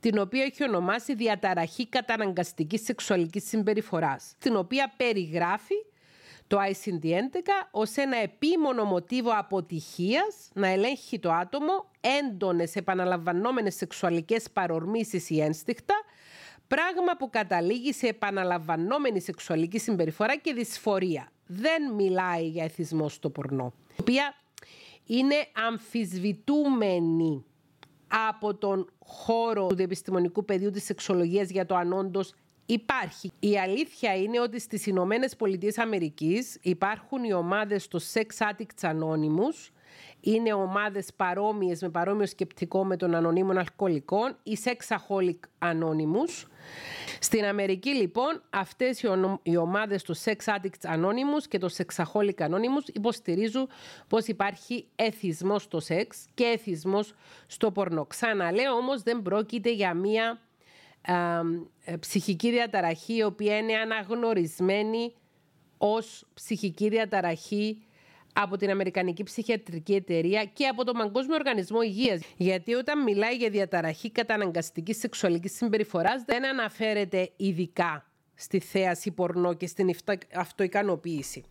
την οποία έχει ονομάσει διαταραχή καταναγκαστικής σεξουαλικής συμπεριφοράς, την οποία περιγράφει το ICD-11 ως ένα επίμονο μοτίβο αποτυχίας να ελέγχει το άτομο έντονες επαναλαμβανόμενες σεξουαλικές παρορμήσεις ή ένστιχτα, πράγμα που καταλήγει σε επαναλαμβανόμενη σεξουαλική συμπεριφορά και δυσφορία. Δεν μιλάει για εθισμό στο πορνό, η οποία είναι αμφισβητούμενη από τον χώρο του διεπιστημονικού πεδίου της σεξολογίας για το αν Υπάρχει. Η αλήθεια είναι ότι στις Ηνωμένες Πολιτείες Αμερικής υπάρχουν οι ομάδες των Sex Addicts Anonymous, είναι ομάδες παρόμοιες με παρόμοιο σκεπτικό με των ανωνύμων αλκοολικών, οι Sexaholic Anonymous. Στην Αμερική λοιπόν αυτές οι ομάδες του Sex Addicts Anonymous και το Sexaholic Anonymous υποστηρίζουν πως υπάρχει εθισμός στο σεξ και εθισμός στο πορνό. Ξαναλέω όμως δεν πρόκειται για μία ε, ψυχική διαταραχή η οποία είναι αναγνωρισμένη ως ψυχική διαταραχή από την Αμερικανική Ψυχιατρική Εταιρεία και από τον Παγκόσμιο Οργανισμό Υγείας. Γιατί όταν μιλάει για διαταραχή καταναγκαστικής σεξουαλικής συμπεριφοράς δεν αναφέρεται ειδικά στη θέαση πορνό και στην αυτοικανοποίηση.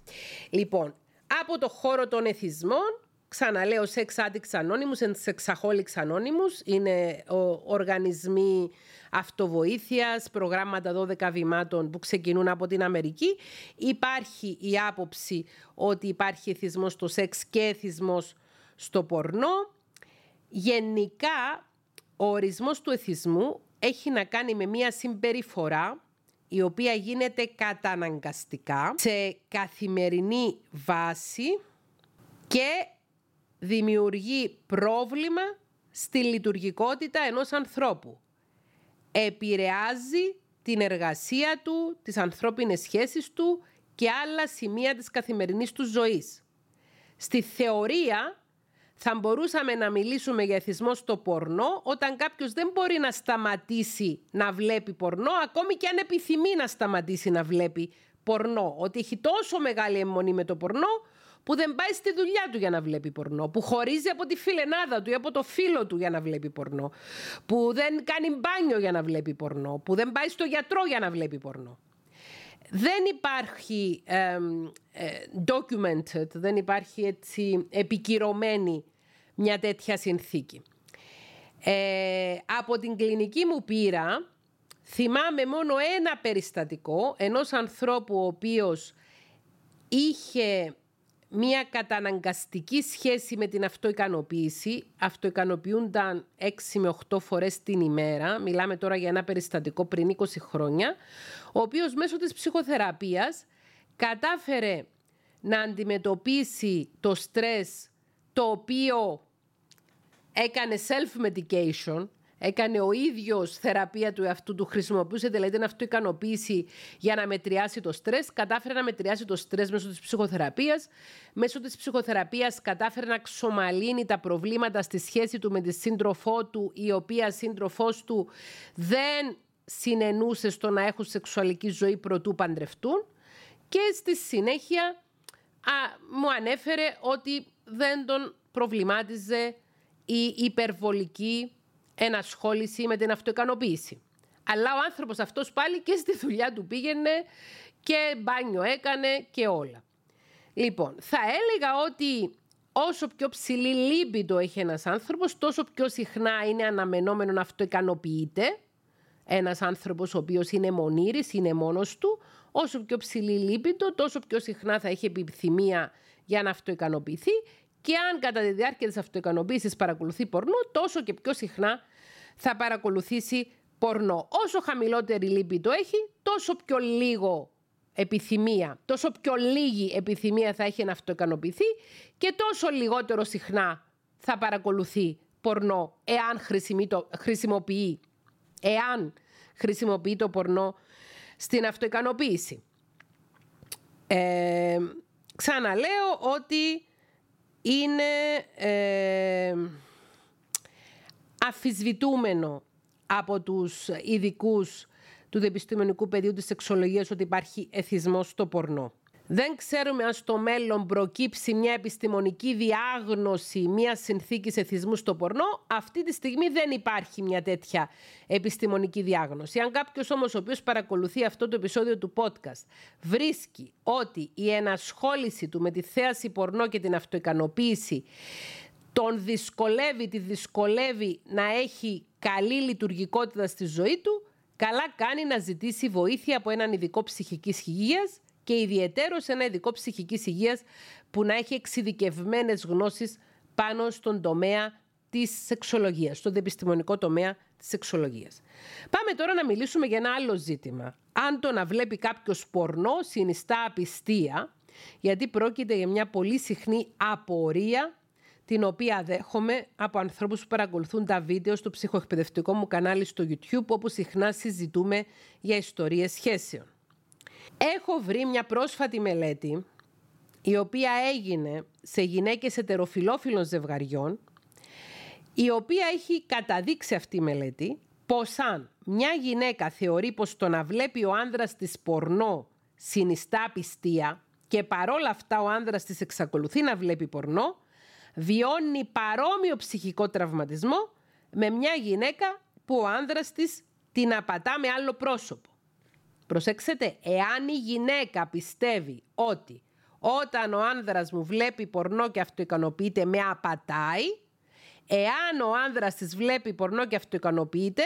Λοιπόν, από το χώρο των εθισμών Ξαναλέω, Sex Addicts Anonymous and Sexaholics Anonymous είναι οργανισμοί αυτοβοήθειας, προγράμματα 12 βημάτων που ξεκινούν από την Αμερική. Υπάρχει η άποψη ότι υπάρχει εθισμός στο σεξ και εθισμός στο πορνό. Γενικά, ο ορισμός του εθισμού έχει να κάνει με μια συμπεριφορά η οποία γίνεται καταναγκαστικά σε καθημερινή βάση και δημιουργεί πρόβλημα στη λειτουργικότητα ενός ανθρώπου. Επηρεάζει την εργασία του, τις ανθρώπινες σχέσεις του και άλλα σημεία της καθημερινής του ζωής. Στη θεωρία θα μπορούσαμε να μιλήσουμε για εθισμός στο πορνό όταν κάποιος δεν μπορεί να σταματήσει να βλέπει πορνό ακόμη και αν επιθυμεί να σταματήσει να βλέπει πορνό. Ότι έχει τόσο μεγάλη αιμονή με το πορνό που δεν πάει στη δουλειά του για να βλέπει πορνό, που χωρίζει από τη φιλενάδα του ή από το φίλο του για να βλέπει πορνό, που δεν κάνει μπάνιο για να βλέπει πορνό, που δεν πάει στο γιατρό για να βλέπει πορνό. Δεν υπάρχει ε, documented, δεν υπάρχει έτσι επικυρωμένη μια τέτοια συνθήκη. Ε, από την κλινική μου πείρα θυμάμαι μόνο ένα περιστατικό ενός ανθρώπου ο οποίος είχε μια καταναγκαστική σχέση με την αυτοικανοποίηση. Αυτοικανοποιούνταν 6 με 8 φορές την ημέρα. Μιλάμε τώρα για ένα περιστατικό πριν 20 χρόνια. Ο οποίος μέσω της ψυχοθεραπείας κατάφερε να αντιμετωπίσει το στρες το οποίο έκανε self-medication, έκανε ο ίδιος θεραπεία του εαυτού του, χρησιμοποιούσε δηλαδή την αυτοικανοποίηση για να μετριάσει το στρες, κατάφερε να μετριάσει το στρες μέσω της ψυχοθεραπείας. Μέσω της ψυχοθεραπείας κατάφερε να ξομαλύνει τα προβλήματα στη σχέση του με τη σύντροφό του, η οποία σύντροφός του δεν συνενούσε στο να έχουν σεξουαλική ζωή προτού παντρευτούν. Και στη συνέχεια α, μου ανέφερε ότι δεν τον προβλημάτιζε η υπερβολική ενασχόληση με την αυτοικανοποίηση. Αλλά ο άνθρωπος αυτός πάλι και στη δουλειά του πήγαινε και μπάνιο έκανε και όλα. Λοιπόν, θα έλεγα ότι όσο πιο ψηλή λίμπητο έχει ένας άνθρωπος, τόσο πιο συχνά είναι αναμενόμενο να αυτοικανοποιείται. Ένας άνθρωπος ο οποίος είναι μονήρης, είναι μόνος του, όσο πιο ψηλή λίμπητο, τόσο πιο συχνά θα έχει επιθυμία για να αυτοικανοποιηθεί και αν κατά τη διάρκεια της αυτοικανοποίησης παρακολουθεί πορνό, τόσο και πιο συχνά θα παρακολουθήσει πορνό. Όσο χαμηλότερη λύπη το έχει, τόσο πιο λίγο επιθυμία, τόσο πιο λίγη επιθυμία θα έχει να αυτοικανοποιηθεί και τόσο λιγότερο συχνά θα παρακολουθεί πορνό εάν χρησιμοποιεί, εάν χρησιμοποιεί το πορνό στην αυτοικανοποίηση. Ε, ξαναλέω ότι είναι ε, αφισβητούμενο από τους ειδικούς του επιστημονικού πεδίου της σεξολογίας ότι υπάρχει εθισμός στο πορνό. Δεν ξέρουμε αν στο μέλλον προκύψει μια επιστημονική διάγνωση μια συνθήκη εθισμού στο πορνό. Αυτή τη στιγμή δεν υπάρχει μια τέτοια επιστημονική διάγνωση. Αν κάποιος όμως ο οποίος παρακολουθεί αυτό το επεισόδιο του podcast βρίσκει ότι η ενασχόληση του με τη θέαση πορνό και την αυτοικανοποίηση τον δυσκολεύει, τη δυσκολεύει να έχει καλή λειτουργικότητα στη ζωή του, καλά κάνει να ζητήσει βοήθεια από έναν ειδικό ψυχικής υγείας και ιδιαίτερο σε ένα ειδικό ψυχικής υγείας που να έχει εξειδικευμένες γνώσεις πάνω στον τομέα της σεξολογίας, στον επιστημονικό τομέα της σεξολογίας. Πάμε τώρα να μιλήσουμε για ένα άλλο ζήτημα. Αν το να βλέπει κάποιος πορνό συνιστά απιστία, γιατί πρόκειται για μια πολύ συχνή απορία την οποία δέχομαι από ανθρώπους που παρακολουθούν τα βίντεο στο ψυχοεκπαιδευτικό μου κανάλι στο YouTube, όπου συχνά συζητούμε για ιστορίες σχέσεων. Έχω βρει μια πρόσφατη μελέτη, η οποία έγινε σε γυναίκες ετεροφιλόφιλων ζευγαριών, η οποία έχει καταδείξει αυτή η μελέτη πως αν μια γυναίκα θεωρεί πως το να βλέπει ο άνδρας της πορνό συνιστά πιστία και παρόλα αυτά ο άνδρας της εξακολουθεί να βλέπει πορνό, βιώνει παρόμοιο ψυχικό τραυματισμό με μια γυναίκα που ο άνδρας της την απατά με άλλο πρόσωπο. Προσέξτε, εάν η γυναίκα πιστεύει ότι όταν ο άνδρας μου βλέπει πορνό και αυτοικανοποιείται με απατάει, εάν ο άνδρας της βλέπει πορνό και αυτοικανοποιείται,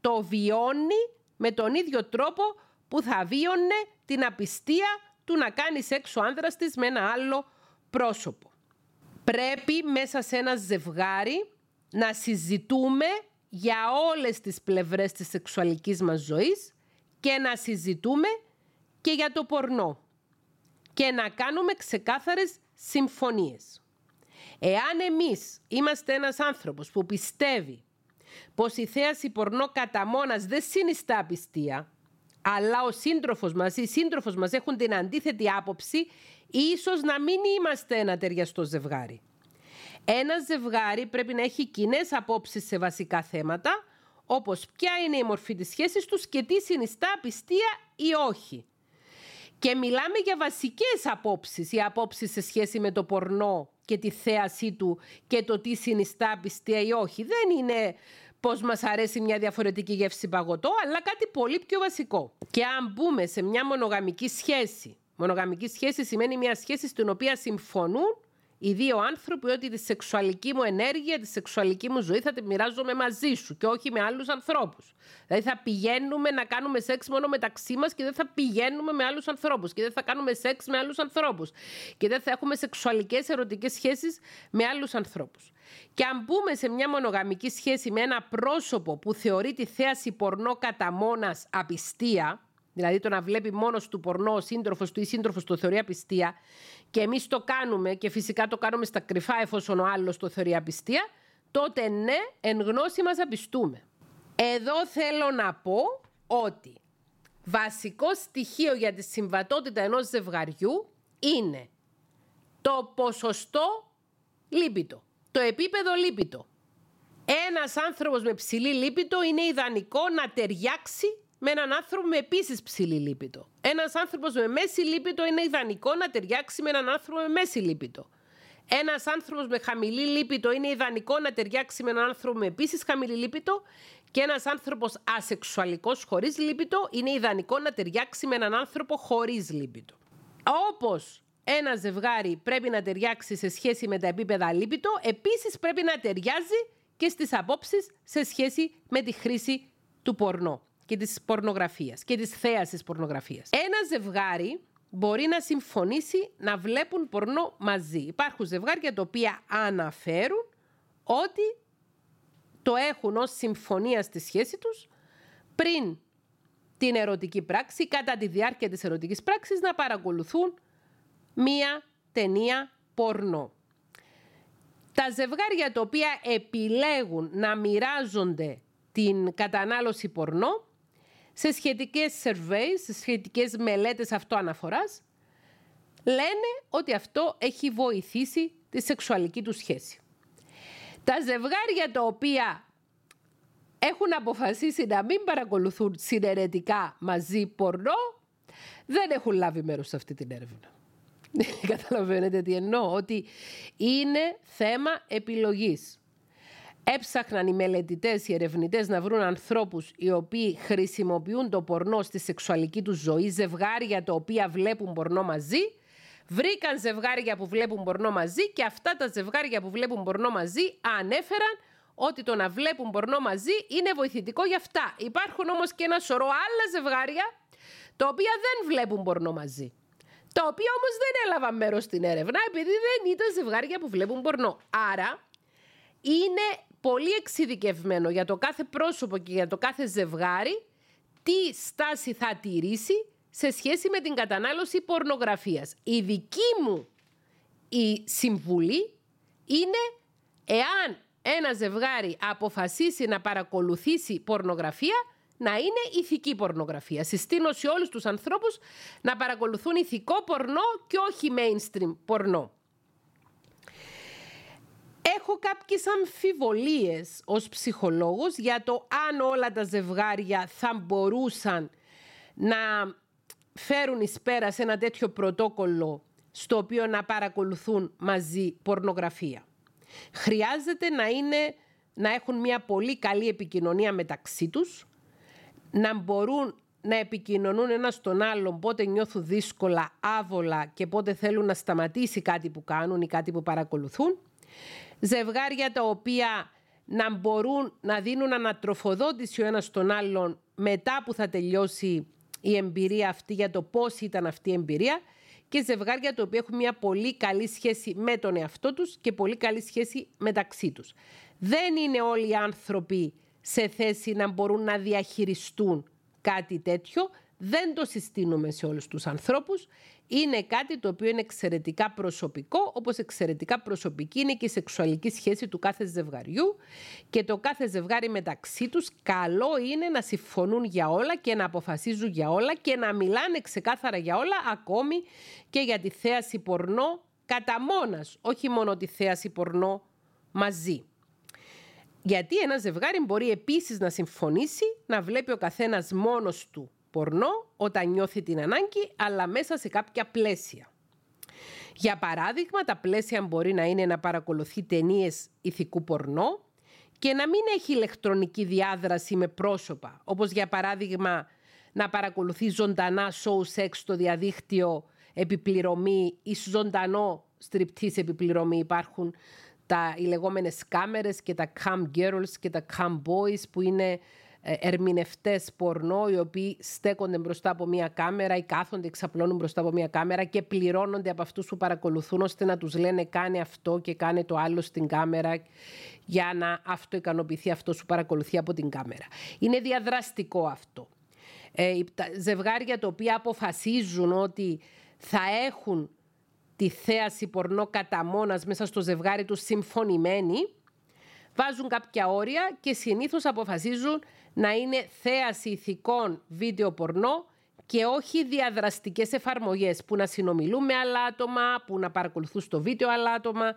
το βιώνει με τον ίδιο τρόπο που θα βίωνε την απιστία του να κάνει σεξ ο άνδρας της με ένα άλλο πρόσωπο. Πρέπει μέσα σε ένα ζευγάρι να συζητούμε για όλες τις πλευρές της σεξουαλικής μας ζωής και να συζητούμε και για το πορνό και να κάνουμε ξεκάθαρες συμφωνίες. Εάν εμείς είμαστε ένας άνθρωπος που πιστεύει πως η θέαση πορνό κατά μόνας δεν συνιστά πιστία, αλλά ο σύντροφος μας ή οι σύντροφος μας έχουν την αντίθετη άποψη, ίσως να μην είμαστε ένα ταιριαστό ζευγάρι. Ένα ζευγάρι πρέπει να έχει κοινές απόψεις σε βασικά θέματα, όπως ποια είναι η μορφή της σχέσης τους και τι συνιστά πιστία ή όχι. Και μιλάμε για βασικές απόψεις, οι απόψεις σε σχέση με το πορνό και τη θέασή του και το τι συνιστά πιστία ή όχι. Δεν είναι πώς μας αρέσει μια διαφορετική γεύση παγωτό, αλλά κάτι πολύ πιο βασικό. Και αν μπούμε σε μια μονογαμική σχέση, μονογαμική σχέση σημαίνει μια σχέση στην οποία συμφωνούν οι δύο άνθρωποι ότι τη σεξουαλική μου ενέργεια, τη σεξουαλική μου ζωή θα τη μοιράζομαι μαζί σου και όχι με άλλους ανθρώπους. Δηλαδή θα πηγαίνουμε να κάνουμε σεξ μόνο μεταξύ μας και δεν θα πηγαίνουμε με άλλους ανθρώπους και δεν θα κάνουμε σεξ με άλλους ανθρώπους και δεν θα έχουμε σεξουαλικές ερωτικές σχέσεις με άλλους ανθρώπους. Και αν μπούμε σε μια μονογαμική σχέση με ένα πρόσωπο που θεωρεί τη θέαση πορνό κατά μόνας απιστία, δηλαδή το να βλέπει μόνος του πορνό ο σύντροφος του ή σύντροφος του θεωρεί απιστία, και εμείς το κάνουμε και φυσικά το κάνουμε στα κρυφά εφόσον ο άλλος το θεωρεί απιστία, τότε ναι, εν γνώση μας απιστούμε. Εδώ θέλω να πω ότι βασικό στοιχείο για τη συμβατότητα ενός ζευγαριού είναι το ποσοστό λίπητο, το επίπεδο λίπητο. Ένας άνθρωπος με ψηλή λίπητο είναι ιδανικό να ταιριάξει με έναν άνθρωπο με επίσης ψηλή λίπητο. Ένας άνθρωπος με μέση λίπητο είναι ιδανικό να ταιριάξει με έναν άνθρωπο με μέση λίπητο. Ένας άνθρωπος με χαμηλή λίπητο είναι ιδανικό να ταιριάξει με έναν άνθρωπο με επίσης χαμηλή λίπητο. Και ένας άνθρωπος ασεξουαλικός χωρίς λίπητο είναι ιδανικό να ταιριάξει με έναν άνθρωπο χωρίς λίπητο. Όπως ένα ζευγάρι πρέπει να ταιριάξει σε σχέση με τα επίπεδα λίπητο, επίσης πρέπει να ταιριάζει και στις απόψεις σε σχέση με τη χρήση του πορνό και της πορνογραφίας και της θέασης πορνογραφίας. Ένα ζευγάρι μπορεί να συμφωνήσει να βλέπουν πορνό μαζί. Υπάρχουν ζευγάρια τα οποία αναφέρουν ότι το έχουν ως συμφωνία στη σχέση τους πριν την ερωτική πράξη, κατά τη διάρκεια της ερωτικής πράξης, να παρακολουθούν μία ταινία πορνό. Τα ζευγάρια τα οποία επιλέγουν να μοιράζονται την κατανάλωση πορνό σε σχετικές surveys, σε σχετικές μελέτες αυτοαναφοράς, λένε ότι αυτό έχει βοηθήσει τη σεξουαλική του σχέση. Τα ζευγάρια τα οποία έχουν αποφασίσει να μην παρακολουθούν συνερετικά μαζί πορνό, δεν έχουν λάβει μέρος σε αυτή την έρευνα. Καταλαβαίνετε τι εννοώ, ότι είναι θέμα επιλογής. Έψαχναν οι μελετητές, οι ερευνητές να βρουν ανθρώπους οι οποίοι χρησιμοποιούν το πορνό στη σεξουαλική τους ζωή, ζευγάρια τα οποία βλέπουν πορνό μαζί. Βρήκαν ζευγάρια που βλέπουν πορνό μαζί και αυτά τα ζευγάρια που βλέπουν πορνό μαζί ανέφεραν ότι το να βλέπουν πορνό μαζί είναι βοηθητικό για αυτά. Υπάρχουν όμως και ένα σωρό άλλα ζευγάρια τα οποία δεν βλέπουν πορνό μαζί. Τα οποία όμως δεν έλαβαν μέρος στην έρευνα επειδή δεν ήταν ζευγάρια που βλέπουν πορνό. Άρα είναι πολύ εξειδικευμένο για το κάθε πρόσωπο και για το κάθε ζευγάρι τι στάση θα τηρήσει σε σχέση με την κατανάλωση πορνογραφίας. Η δική μου η συμβουλή είναι εάν ένα ζευγάρι αποφασίσει να παρακολουθήσει πορνογραφία, να είναι ηθική πορνογραφία. Συστήνω σε όλους τους ανθρώπους να παρακολουθούν ηθικό πορνό και όχι mainstream πορνό έχω κάποιες αμφιβολίες ως ψυχολόγος για το αν όλα τα ζευγάρια θα μπορούσαν να φέρουν εις πέρας σε ένα τέτοιο πρωτόκολλο στο οποίο να παρακολουθούν μαζί πορνογραφία. Χρειάζεται να, είναι, να έχουν μια πολύ καλή επικοινωνία μεταξύ τους, να μπορούν να επικοινωνούν ένα στον άλλον πότε νιώθουν δύσκολα, άβολα και πότε θέλουν να σταματήσει κάτι που κάνουν ή κάτι που παρακολουθούν ζευγάρια τα οποία να μπορούν να δίνουν ανατροφοδότηση ο ένας στον άλλον μετά που θα τελειώσει η εμπειρία αυτή για το πώς ήταν αυτή η εμπειρία και ζευγάρια τα οποία έχουν μια πολύ καλή σχέση με τον εαυτό τους και πολύ καλή σχέση μεταξύ τους. Δεν είναι όλοι οι άνθρωποι σε θέση να μπορούν να διαχειριστούν κάτι τέτοιο. Δεν το συστήνουμε σε όλους τους ανθρώπους είναι κάτι το οποίο είναι εξαιρετικά προσωπικό, όπως εξαιρετικά προσωπική είναι και η σεξουαλική σχέση του κάθε ζευγαριού και το κάθε ζευγάρι μεταξύ τους καλό είναι να συμφωνούν για όλα και να αποφασίζουν για όλα και να μιλάνε ξεκάθαρα για όλα, ακόμη και για τη θέαση πορνό κατά μόνας, όχι μόνο τη θέαση πορνό μαζί. Γιατί ένα ζευγάρι μπορεί επίσης να συμφωνήσει να βλέπει ο καθένας μόνος του πορνό όταν νιώθει την ανάγκη, αλλά μέσα σε κάποια πλαίσια. Για παράδειγμα, τα πλαίσια μπορεί να είναι να παρακολουθεί ταινίες ηθικού πορνό και να μην έχει ηλεκτρονική διάδραση με πρόσωπα, όπως για παράδειγμα να παρακολουθεί ζωντανά show σεξ στο διαδίκτυο επιπληρωμή ή ζωντανό στριπτής επιπληρωμή. Υπάρχουν τα, οι λεγόμενες κάμερες και τα cam girls και τα cam boys που είναι ε, ερμηνευτές πορνό, οι οποίοι στέκονται μπροστά από μια κάμερα ή κάθονται, εξαπλώνουν μπροστά από μια κάμερα και πληρώνονται από αυτούς που παρακολουθούν, ώστε να τους λένε κάνε αυτό και κάνε το άλλο στην κάμερα για να αυτοικανοποιηθεί αυτός που παρακολουθεί από την κάμερα. Είναι διαδραστικό αυτό. Ε, τα ζευγάρια τα οποία αποφασίζουν ότι θα έχουν τη θέαση πορνό κατά μόνας μέσα στο ζευγάρι τους συμφωνημένοι, βάζουν κάποια όρια και συνήθως αποφασίζουν να είναι θέαση ηθικών βίντεο πορνό και όχι διαδραστικές εφαρμογές που να συνομιλούν με άλλα άτομα, που να παρακολουθούν στο βίντεο άλλα άτομα,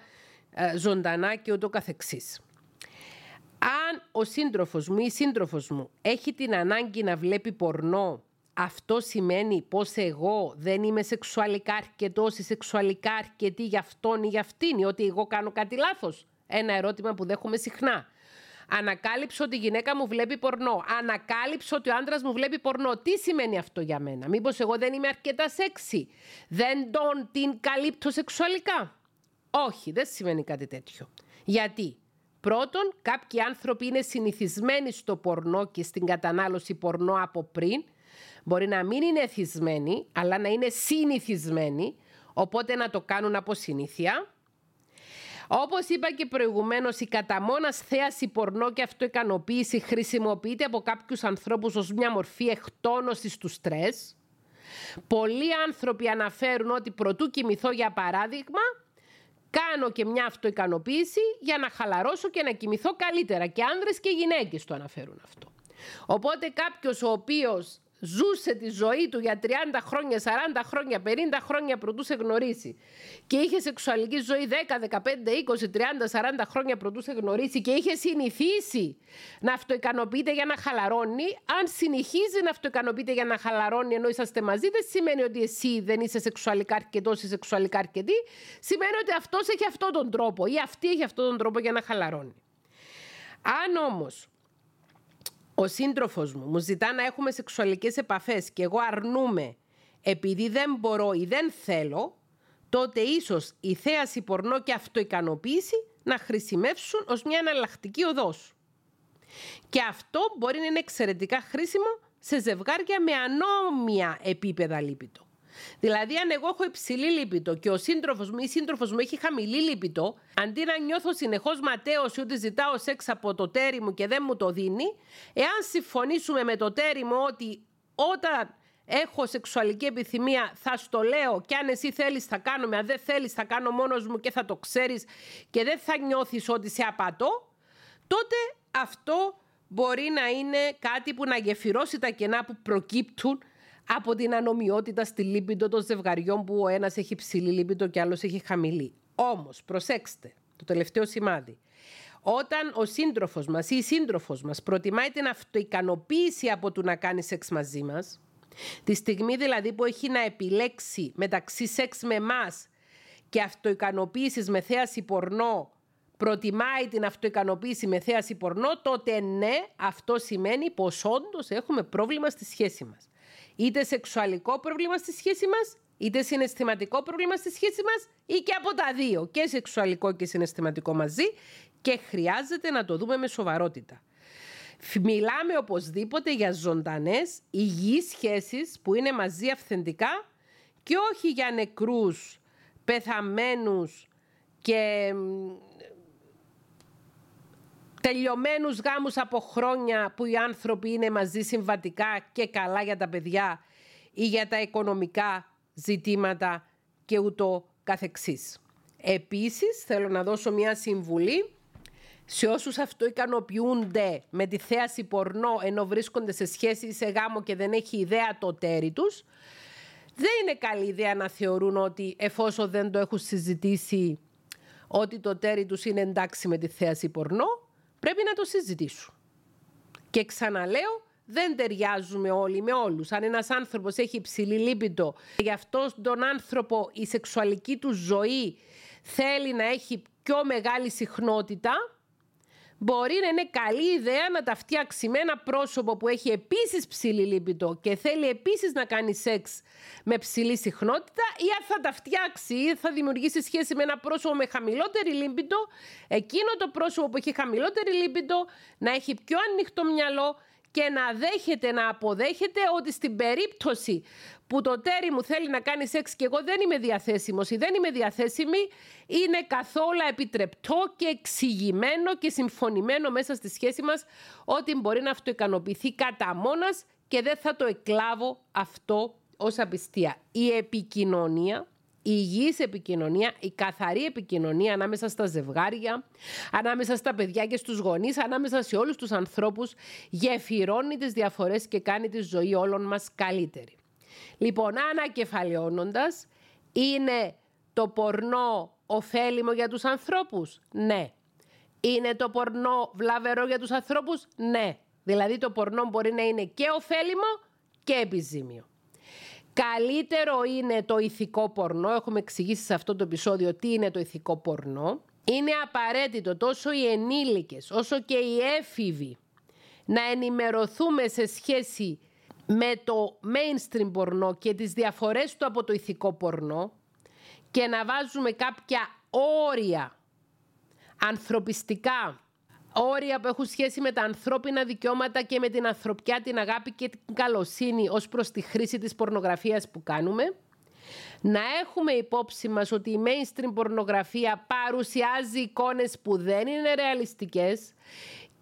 ε, ζωντανά και ούτω καθεξής. Αν ο σύντροφος μου ή η σύντροφος μου έχει την ανάγκη να βλέπει πορνό, αυτό σημαίνει πως εγώ δεν είμαι σεξουαλικά αρκετός ή σεξουαλικά αρκετή για αυτόν ή για αυτήν ή ότι εγώ κάνω κάτι λάθος. Ένα ερώτημα που δέχομαι συχνά. Ανακάλυψω ότι η γυναίκα μου βλέπει πορνό. Ανακάλυψω ότι ο άντρας μου βλέπει πορνό. Τι σημαίνει αυτό για μένα; Μήπως εγώ δεν είμαι αρκετά σεξι; Δεν τον την καλύπτω σεξουαλικά; Όχι, δεν σημαίνει κάτι τέτοιο. Γιατί; Πρώτον, κάποιοι άνθρωποι είναι συνηθισμένοι στο πορνό και στην κατανάλωση πορνό από πριν. Μπορεί να μην είναι εθισμένοι, αλλά να είναι συνηθισμένοι, οπότε να το κάνουν από συνήθεια. Όπως είπα και προηγουμένως, η κατά μόνας θέαση πορνό και αυτοικανοποίηση χρησιμοποιείται από κάποιους ανθρώπους ως μια μορφή εκτόνωσης του στρες. Πολλοί άνθρωποι αναφέρουν ότι προτού κοιμηθώ για παράδειγμα, κάνω και μια αυτοικανοποίηση για να χαλαρώσω και να κοιμηθώ καλύτερα. Και άνδρες και γυναίκες το αναφέρουν αυτό. Οπότε κάποιος ο οποίος ζούσε τη ζωή του για 30 χρόνια, 40 χρόνια, 50 χρόνια πρωτού σε γνωρίσει. Και είχε σεξουαλική ζωή 10, 15, 20, 30, 40 χρόνια πρωτού σε γνωρίσει και είχε συνηθίσει να αυτοικανοποιείται για να χαλαρώνει, αν συνεχίζει να αυτοικανοποιείται για να χαλαρώνει ενώ είσαστε μαζί, δεν σημαίνει ότι εσύ δεν είσαι σεξουαλικά αρκετός ή σεξουαλικά αρκετή, σημαίνει ότι αυτός έχει αυτόν τον τρόπο ή αυτή έχει αυτόν τον τρόπο για να χαλαρώνει. Αν όμως ο σύντροφος μου μου ζητά να έχουμε σεξουαλικές επαφές και εγώ αρνούμαι επειδή δεν μπορώ ή δεν θέλω, τότε ίσως η θέαση πορνό και αυτοικανοποίηση να χρησιμεύσουν ως μια εναλλακτική οδός. Και αυτό μπορεί να είναι εξαιρετικά χρήσιμο σε ζευγάρια με ανώμια επίπεδα λίπητο. Δηλαδή, αν εγώ έχω υψηλή λίπητο και ο σύντροφος μου ή η σύντροφος μου έχει χαμηλή λίπητο, αντί να νιώθω συνεχώς ματέωση ότι ζητάω σεξ από το τέρι μου και δεν μου το δίνει, εάν συμφωνήσουμε με το τέρι μου ότι όταν έχω σεξουαλική επιθυμία, θα στο λέω και αν εσύ θέλεις θα κάνουμε, αν δεν θέλεις θα κάνω μόνος μου και θα το ξέρεις και δεν θα νιώθεις ότι σε απατώ, τότε αυτό μπορεί να είναι κάτι που να γεφυρώσει τα κενά που προκύπτουν από την ανομοιότητα στη λίπηντο των ζευγαριών που ο ένας έχει ψηλή λίπηντο και άλλος έχει χαμηλή. Όμως, προσέξτε, το τελευταίο σημάδι. Όταν ο σύντροφος μας ή η σύντροφος μας προτιμάει την αυτοικανοποίηση από το να κάνει σεξ μαζί μας, τη στιγμή δηλαδή που έχει να επιλέξει μεταξύ σεξ με εμάς και αυτοικανοποίησης με θέαση πορνό προτιμάει την αυτοικανοποίηση με θέαση πορνό, τότε ναι, αυτό σημαίνει πως όντως έχουμε πρόβλημα στη σχέση μας είτε σεξουαλικό πρόβλημα στη σχέση μας, είτε συναισθηματικό πρόβλημα στη σχέση μας ή και από τα δύο, και σεξουαλικό και συναισθηματικό μαζί και χρειάζεται να το δούμε με σοβαρότητα. Μιλάμε οπωσδήποτε για ζωντανές, υγιείς σχέσεις που είναι μαζί αυθεντικά και όχι για νεκρούς, πεθαμένους και τελειωμένους γάμους από χρόνια που οι άνθρωποι είναι μαζί συμβατικά και καλά για τα παιδιά ή για τα οικονομικά ζητήματα και ούτω καθεξής. Επίσης θέλω να δώσω μια συμβουλή σε όσους αυτό ικανοποιούνται με τη θέαση πορνό ενώ βρίσκονται σε σχέση ή σε γάμο και δεν έχει ιδέα το τέρι τους, δεν είναι καλή ιδέα να θεωρούν ότι εφόσον δεν το έχουν συζητήσει ότι το τέρι τους είναι εντάξει με τη θέαση πορνό, πρέπει να το συζητήσουν. Και ξαναλέω, δεν ταιριάζουμε όλοι με όλους. Αν ένας άνθρωπος έχει υψηλή λίπητο, γι' αυτό τον άνθρωπο η σεξουαλική του ζωή θέλει να έχει πιο μεγάλη συχνότητα, μπορεί να είναι καλή ιδέα να τα φτιάξει με ένα πρόσωπο που έχει επίσης ψηλή λίπητο και θέλει επίσης να κάνει σεξ με ψηλή συχνότητα ή αν θα τα φτιάξει ή θα δημιουργήσει σχέση με ένα πρόσωπο με χαμηλότερη λίπητο, εκείνο το πρόσωπο που έχει χαμηλότερη λίπητο να έχει πιο ανοιχτό μυαλό και να δέχεται, να αποδέχεται ότι στην περίπτωση που το τέρι μου θέλει να κάνει σεξ και εγώ δεν είμαι διαθέσιμος ή δεν είμαι διαθέσιμη, είναι καθόλου επιτρεπτό και εξηγημένο και συμφωνημένο μέσα στη σχέση μας ότι μπορεί να αυτοικανοποιηθεί κατά μόνας και δεν θα το εκλάβω αυτό ως απιστία. Η επικοινωνία υγιής επικοινωνία, η καθαρή επικοινωνία ανάμεσα στα ζευγάρια, ανάμεσα στα παιδιά και στους γονείς, ανάμεσα σε όλους τους ανθρώπους, γεφυρώνει τις διαφορές και κάνει τη ζωή όλων μας καλύτερη. Λοιπόν, ανακεφαλαιώνοντας, είναι το πορνό ωφέλιμο για τους ανθρώπους; Ναι. Είναι το πορνό βλαβερό για τους ανθρώπους; Ναι. Δηλαδή το πορνό μπορεί να είναι και ωφέλιμο και επιζήμιο. Καλύτερο είναι το ηθικό πορνό. Έχουμε εξηγήσει σε αυτό το επεισόδιο τι είναι το ηθικό πορνό. Είναι απαραίτητο τόσο οι ενήλικες όσο και οι έφηβοι να ενημερωθούμε σε σχέση με το mainstream πορνό και τις διαφορές του από το ηθικό πορνό και να βάζουμε κάποια όρια ανθρωπιστικά, όρια που έχουν σχέση με τα ανθρώπινα δικαιώματα και με την ανθρωπιά, την αγάπη και την καλοσύνη ως προς τη χρήση της πορνογραφίας που κάνουμε. Να έχουμε υπόψη μας ότι η mainstream πορνογραφία παρουσιάζει εικόνες που δεν είναι ρεαλιστικές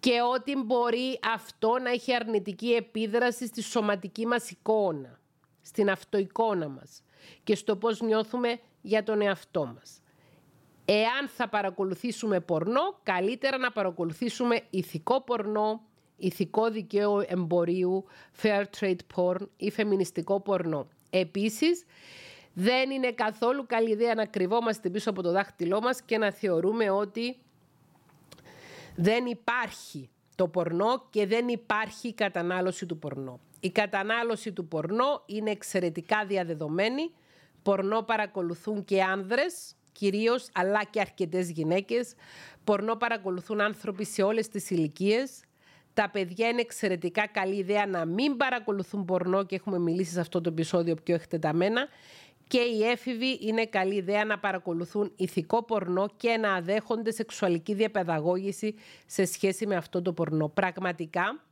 και ότι μπορεί αυτό να έχει αρνητική επίδραση στη σωματική μας εικόνα, στην αυτοεικόνα μας και στο πώς νιώθουμε για τον εαυτό μας. Εάν θα παρακολουθήσουμε πορνό, καλύτερα να παρακολουθήσουμε ηθικό πορνό, ηθικό δικαίωμα εμπορίου, fair trade porn ή φεμινιστικό πορνό. Επίσης, δεν είναι καθόλου καλή ιδέα να κρυβόμαστε πίσω από το δάχτυλό μας και να θεωρούμε ότι δεν υπάρχει το πορνό και δεν υπάρχει η κατανάλωση του πορνό. Η κατανάλωση του πορνό είναι εξαιρετικά διαδεδομένη Πορνό παρακολουθούν και άνδρες, κυρίως, αλλά και αρκετές γυναίκες. Πορνό παρακολουθούν άνθρωποι σε όλες τις ηλικίες. Τα παιδιά είναι εξαιρετικά καλή ιδέα να μην παρακολουθούν πορνό και έχουμε μιλήσει σε αυτό το επεισόδιο πιο εκτεταμένα. Και οι έφηβοι είναι καλή ιδέα να παρακολουθούν ηθικό πορνό και να αδέχονται σεξουαλική διαπαιδαγώγηση σε σχέση με αυτό το πορνό. Πραγματικά,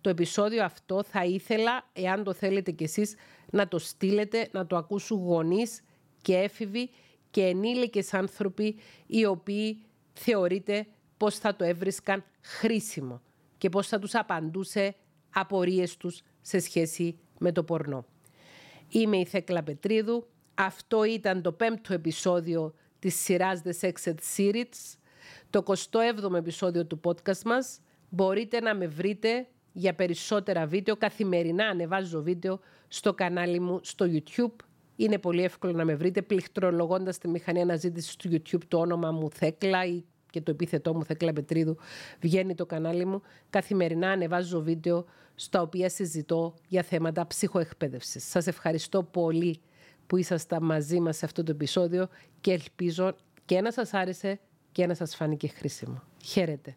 το επεισόδιο αυτό θα ήθελα, εάν το θέλετε κι εσείς, να το στείλετε, να το ακούσουν γονείς και έφηβοι και ενήλικες άνθρωποι οι οποίοι θεωρείτε πώς θα το έβρισκαν χρήσιμο και πώς θα τους απαντούσε απορίες τους σε σχέση με το πορνό. Είμαι η Θέκλα Πετρίδου. Αυτό ήταν το πέμπτο επεισόδιο της σειράς The Sex Ed Series, το 27ο επεισόδιο του podcast μας. Μπορείτε να με βρείτε για περισσότερα βίντεο. Καθημερινά ανεβάζω βίντεο στο κανάλι μου στο YouTube. Είναι πολύ εύκολο να με βρείτε πληκτρολογώντας τη μηχανή αναζήτησης στο YouTube το όνομα μου Θέκλα ή και το επίθετό μου Θέκλα Πετρίδου βγαίνει το κανάλι μου. Καθημερινά ανεβάζω βίντεο στα οποία συζητώ για θέματα ψυχοεκπαίδευσης. Σας ευχαριστώ πολύ που ήσασταν μαζί μας σε αυτό το επεισόδιο και ελπίζω και να σας άρεσε και να σας φάνηκε χρήσιμο. Χαίρετε.